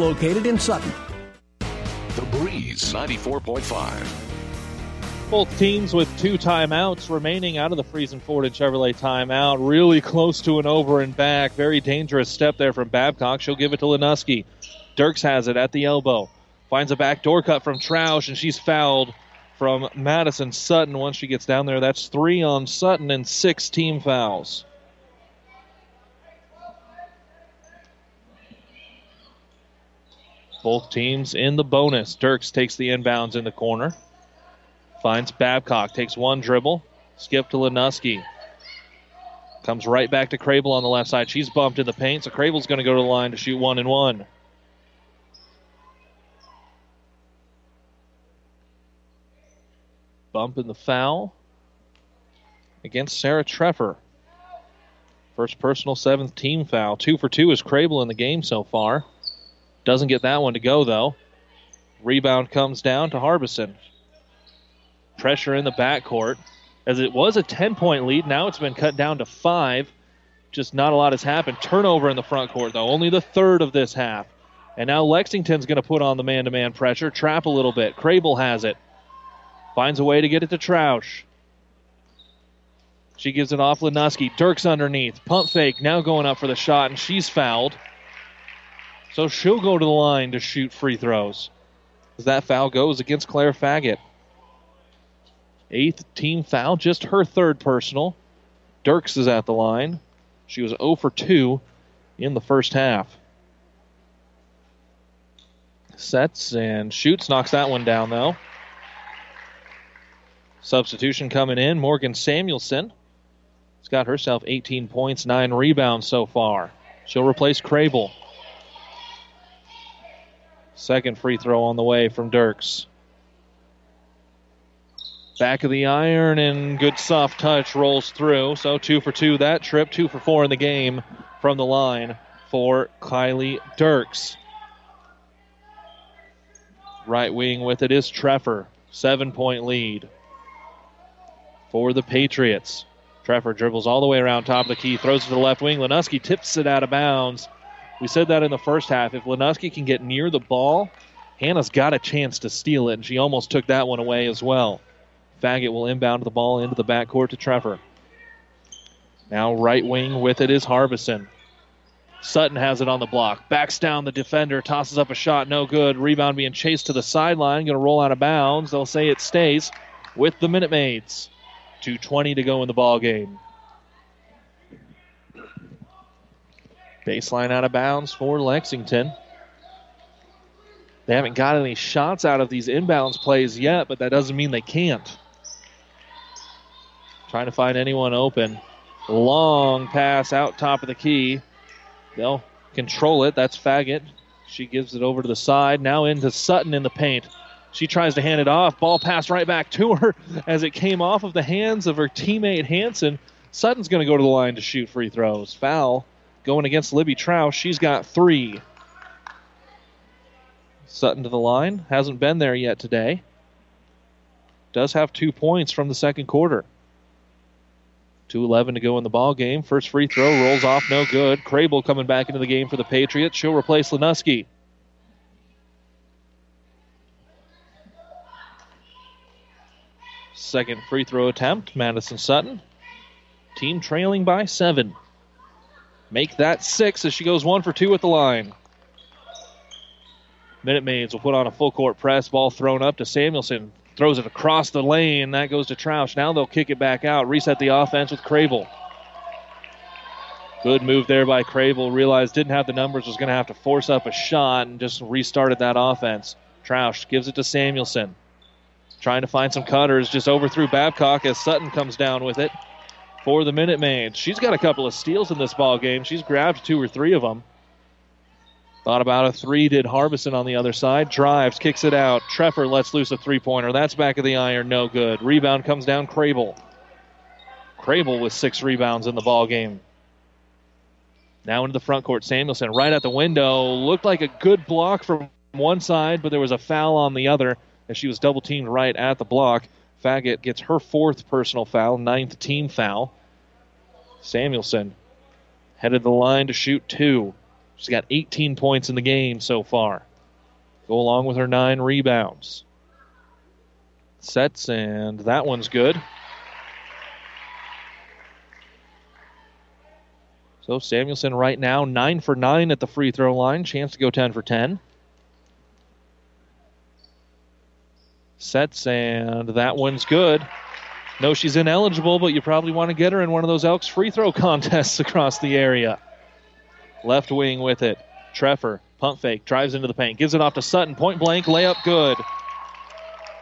located in Sutton. The Breeze 94.5. Both teams with two timeouts remaining out of the Friesen Ford and Chevrolet timeout. Really close to an over and back. Very dangerous step there from Babcock. She'll give it to Lenuski. Dirks has it at the elbow. Finds a back door cut from Troush, and she's fouled from Madison Sutton once she gets down there. That's three on Sutton and six team fouls. Both teams in the bonus. Dirks takes the inbounds in the corner. Finds Babcock. Takes one dribble. Skip to Lenuski. Comes right back to Crable on the left side. She's bumped in the paint, so Crable's going to go to the line to shoot one and one. Bump in the foul against Sarah Treffer. First personal seventh team foul. Two for two is Crable in the game so far. Doesn't get that one to go, though. Rebound comes down to Harbison. Pressure in the backcourt. As it was a 10 point lead, now it's been cut down to five. Just not a lot has happened. Turnover in the front court, though. Only the third of this half. And now Lexington's going to put on the man to man pressure. Trap a little bit. Crable has it. Finds a way to get it to Troush. She gives it off Lenuski. Dirks underneath. Pump fake. Now going up for the shot, and she's fouled. So she'll go to the line to shoot free throws. As that foul goes against Claire Faggot. Eighth team foul, just her third personal. Dirks is at the line. She was 0 for 2 in the first half. Sets and shoots, knocks that one down though. Substitution coming in, Morgan Samuelson. She's got herself 18 points, 9 rebounds so far. She'll replace Crable. Second free throw on the way from Dirks. Back of the iron and good soft touch rolls through. So two for two that trip, two for four in the game from the line for Kylie Dirks. Right wing with it is Treffer. Seven point lead for the Patriots. Treffer dribbles all the way around top of the key, throws it to the left wing. Lenuski tips it out of bounds. We said that in the first half. If Lenuski can get near the ball, Hannah's got a chance to steal it, and she almost took that one away as well. Faggot will inbound the ball into the backcourt to Treffer. Now right wing with it is Harbison. Sutton has it on the block. Backs down the defender, tosses up a shot, no good. Rebound being chased to the sideline, going to roll out of bounds. They'll say it stays with the Minute Maids. 2.20 to go in the ball game. Baseline out of bounds for Lexington. They haven't got any shots out of these inbounds plays yet, but that doesn't mean they can't. Trying to find anyone open. Long pass out top of the key. They'll control it. That's Faggot. She gives it over to the side. Now into Sutton in the paint. She tries to hand it off. Ball passed right back to her [LAUGHS] as it came off of the hands of her teammate Hanson. Sutton's going to go to the line to shoot free throws. Foul going against Libby Trow. She's got three. Sutton to the line. Hasn't been there yet today. Does have two points from the second quarter. 2.11 to go in the ball game. First free throw rolls off, no good. Crable coming back into the game for the Patriots. She'll replace Lenuski. Second free throw attempt, Madison Sutton. Team trailing by seven. Make that six as she goes one for two at the line. Minute Maids will put on a full court press. Ball thrown up to Samuelson. Throws it across the lane. That goes to Troush. Now they'll kick it back out. Reset the offense with Crable. Good move there by Crable. Realized didn't have the numbers, was going to have to force up a shot and just restarted that offense. Troush gives it to Samuelson. Trying to find some cutters, just overthrew Babcock as Sutton comes down with it for the Minute Maids. She's got a couple of steals in this ball game. She's grabbed two or three of them. Thought about a three, did Harbison on the other side. Drives, kicks it out. Treffer lets loose a three pointer. That's back of the iron, no good. Rebound comes down, Crable. Crable with six rebounds in the ball game. Now into the front court, Samuelson right at the window. Looked like a good block from one side, but there was a foul on the other as she was double teamed right at the block. Faggot gets her fourth personal foul, ninth team foul. Samuelson headed the line to shoot two. She's got 18 points in the game so far. Go along with her nine rebounds. Sets, and that one's good. So Samuelson right now, 9 for 9 at the free throw line. Chance to go 10 for 10. Sets, and that one's good. No, she's ineligible, but you probably want to get her in one of those Elks free throw [LAUGHS] contests across the area. Left wing with it. Treffer, pump fake, drives into the paint, gives it off to Sutton. Point blank, layup good.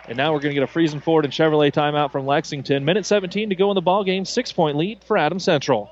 And now we're going to get a Friesen Ford and Chevrolet timeout from Lexington. Minute 17 to go in the ball game. Six point lead for Adams Central.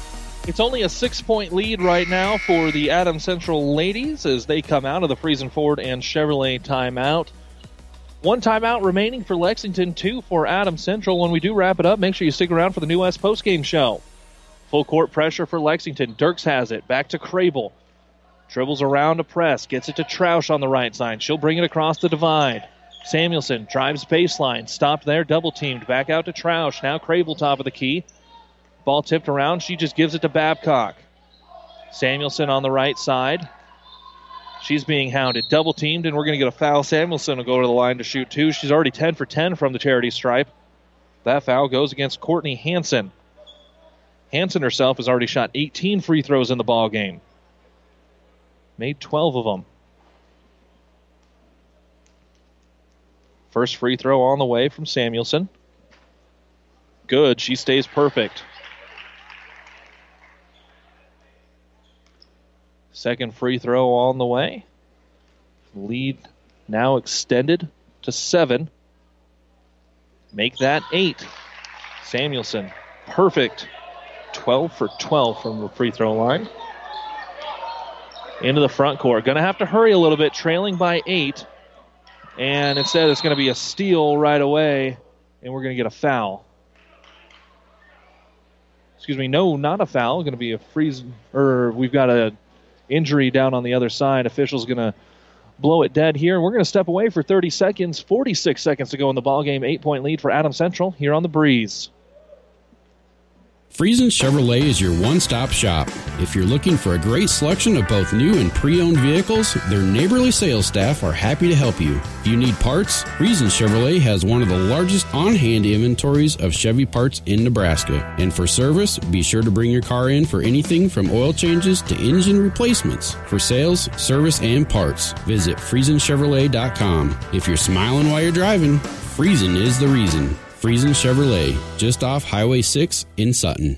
It's only a six point lead right now for the Adams Central ladies as they come out of the Friesen Ford and Chevrolet timeout. One timeout remaining for Lexington, two for Adams Central. When we do wrap it up, make sure you stick around for the New West postgame show. Full court pressure for Lexington. Dirks has it. Back to Crable. Dribbles around a press. Gets it to Troush on the right side. She'll bring it across the divide. Samuelson drives baseline. Stopped there. Double teamed. Back out to Troush. Now Crable top of the key. Ball tipped around. She just gives it to Babcock. Samuelson on the right side. She's being hounded. Double teamed, and we're going to get a foul. Samuelson will go to the line to shoot two. She's already 10 for 10 from the charity stripe. That foul goes against Courtney Hanson. Hanson herself has already shot 18 free throws in the ball game. Made 12 of them. First free throw on the way from Samuelson. Good. She stays perfect. Second free throw on the way. Lead now extended to seven. Make that eight. Samuelson, perfect. 12 for 12 from the free throw line. Into the front court. Going to have to hurry a little bit, trailing by eight. And instead, it's going to be a steal right away, and we're going to get a foul. Excuse me, no, not a foul. Going to be a freeze, or we've got a injury down on the other side. Officials going to blow it dead here. We're going to step away for 30 seconds. 46 seconds to go in the ball game. Eight point lead for Adams Central here on the breeze. Friesen Chevrolet is your one stop shop. If you're looking for a great selection of both new and pre owned vehicles, their neighborly sales staff are happy to help you. If you need parts, Friesen Chevrolet has one of the largest on hand inventories of Chevy parts in Nebraska. And for service, be sure to bring your car in for anything from oil changes to engine replacements. For sales, service, and parts, visit FriesenChevrolet.com. If you're smiling while you're driving, Friesen is the reason. Friesen Chevrolet, just off Highway 6 in Sutton.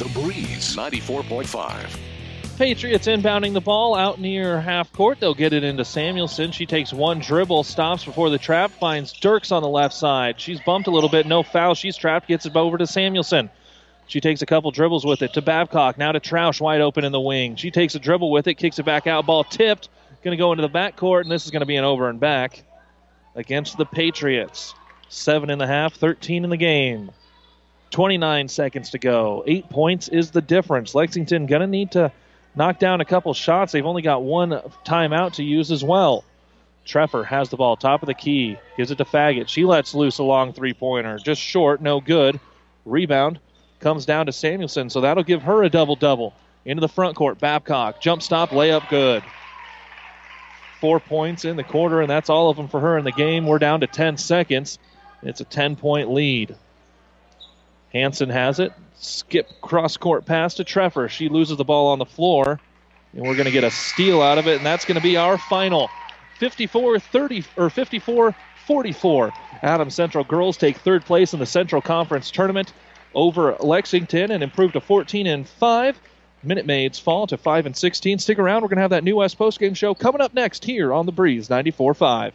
The Breeze 94.5. Patriots inbounding the ball out near half court. They'll get it into Samuelson. She takes one dribble, stops before the trap, finds Dirks on the left side. She's bumped a little bit, no foul. She's trapped, gets it over to Samuelson. She takes a couple dribbles with it to Babcock. Now to Troush, wide open in the wing. She takes a dribble with it, kicks it back out. Ball tipped. Going to go into the backcourt, and this is going to be an over and back against the Patriots. Seven in the half, 13 in the game. 29 seconds to go. Eight points is the difference. Lexington going to need to knock down a couple shots. They've only got one timeout to use as well. Treffer has the ball, top of the key, gives it to Faggot. She lets loose a long three pointer. Just short, no good. Rebound comes down to Samuelson, so that'll give her a double double. Into the front court, Babcock. Jump stop, layup good. Four points in the quarter, and that's all of them for her in the game. We're down to 10 seconds. It's a 10 point lead. Hanson has it. Skip cross court pass to Treffer. She loses the ball on the floor. And we're going to get a steal out of it, and that's going to be our final. 54 30 or 54 44. Adams Central girls take third place in the Central Conference tournament over Lexington and improve to 14 and 5. Minute Maids fall to 5 and 16. Stick around. We're going to have that new West postgame show coming up next here on the Breeze 94 5.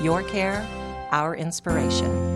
Your care, our inspiration.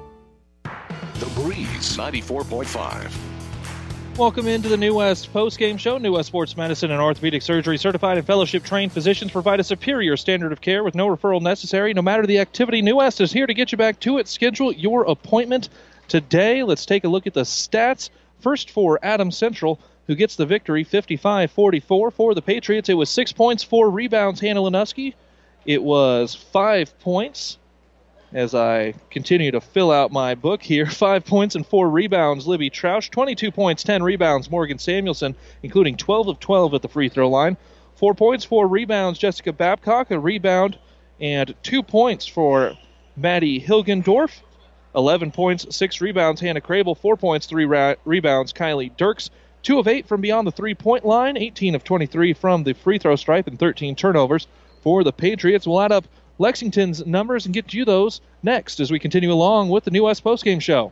The Breeze 94.5. Welcome into the New West post-game show. New West Sports Medicine and Orthopedic Surgery certified and fellowship trained physicians provide a superior standard of care with no referral necessary. No matter the activity, New West is here to get you back to it. Schedule your appointment today. Let's take a look at the stats. First for Adams Central, who gets the victory 55 44. For the Patriots, it was six points, four rebounds, Hannah Lenuski. It was five points as I continue to fill out my book here. [LAUGHS] Five points and four rebounds, Libby Troush. 22 points, 10 rebounds, Morgan Samuelson, including 12 of 12 at the free throw line. Four points, four rebounds, Jessica Babcock, a rebound, and two points for Maddie Hilgendorf. 11 points, six rebounds, Hannah Crable. Four points, three ra- rebounds, Kylie Dirks. Two of eight from beyond the three point line, 18 of 23 from the free throw stripe, and 13 turnovers for the Patriots. We'll add up Lexington's numbers and get you those next as we continue along with the New West postgame show.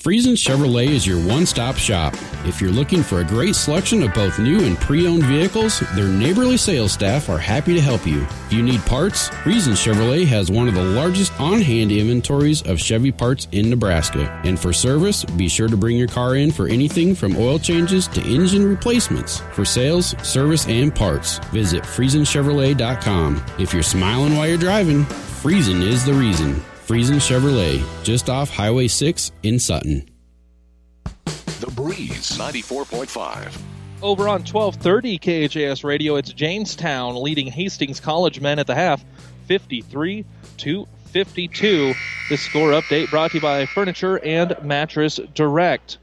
Friesen Chevrolet is your one stop shop. If you're looking for a great selection of both new and pre owned vehicles, their neighborly sales staff are happy to help you. If you need parts, Friesen Chevrolet has one of the largest on hand inventories of Chevy parts in Nebraska. And for service, be sure to bring your car in for anything from oil changes to engine replacements. For sales, service, and parts, visit FriesenChevrolet.com. If you're smiling while you're driving, Friesen is the reason. Friesen Chevrolet, just off Highway 6 in Sutton. The Breeze 94.5. Over on 1230 KHAS Radio, it's Jamestown leading Hastings College men at the half, 53 to 52. This score update brought to you by Furniture and Mattress Direct.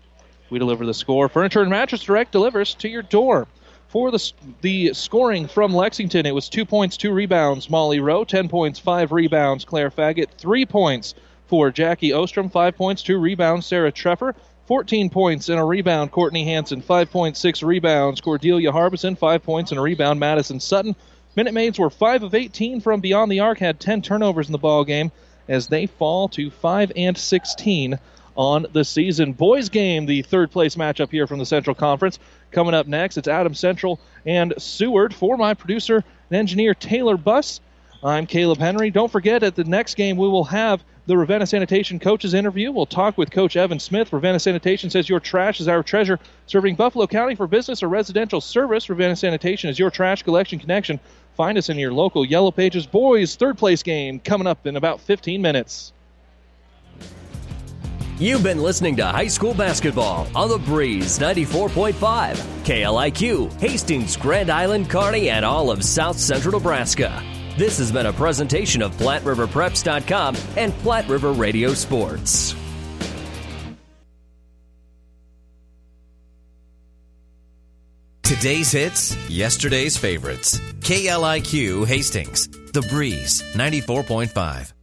We deliver the score. Furniture and Mattress Direct delivers to your door. For the, the scoring from Lexington, it was two points, two rebounds. Molly Rowe, 10 points, five rebounds. Claire Faggett, three points for Jackie Ostrom, five points, two rebounds. Sarah Treffer, 14 points and a rebound. Courtney Hanson, 5.6 rebounds. Cordelia Harbison, 5 points and a rebound. Madison Sutton. Minutemaids were 5 of 18 from beyond the arc, had 10 turnovers in the ball game as they fall to 5 and 16 on the season. Boys game, the third place matchup here from the Central Conference. Coming up next, it's Adams Central and Seward. For my producer and engineer Taylor Buss, I'm Caleb Henry. Don't forget, at the next game, we will have the Ravenna Sanitation coaches interview. We'll talk with Coach Evan Smith. Ravenna Sanitation says your trash is our treasure, serving Buffalo County for business or residential service. Ravenna Sanitation is your trash collection connection. Find us in your local Yellow Pages boys third place game coming up in about 15 minutes. You've been listening to high school basketball on the Breeze 94.5, KLIQ, Hastings, Grand Island, Kearney, and all of South Central Nebraska. This has been a presentation of PlatteRiverPreps.com and Platte River Radio Sports. Today's hits, yesterday's favorites. KLIQ Hastings, The Breeze 94.5.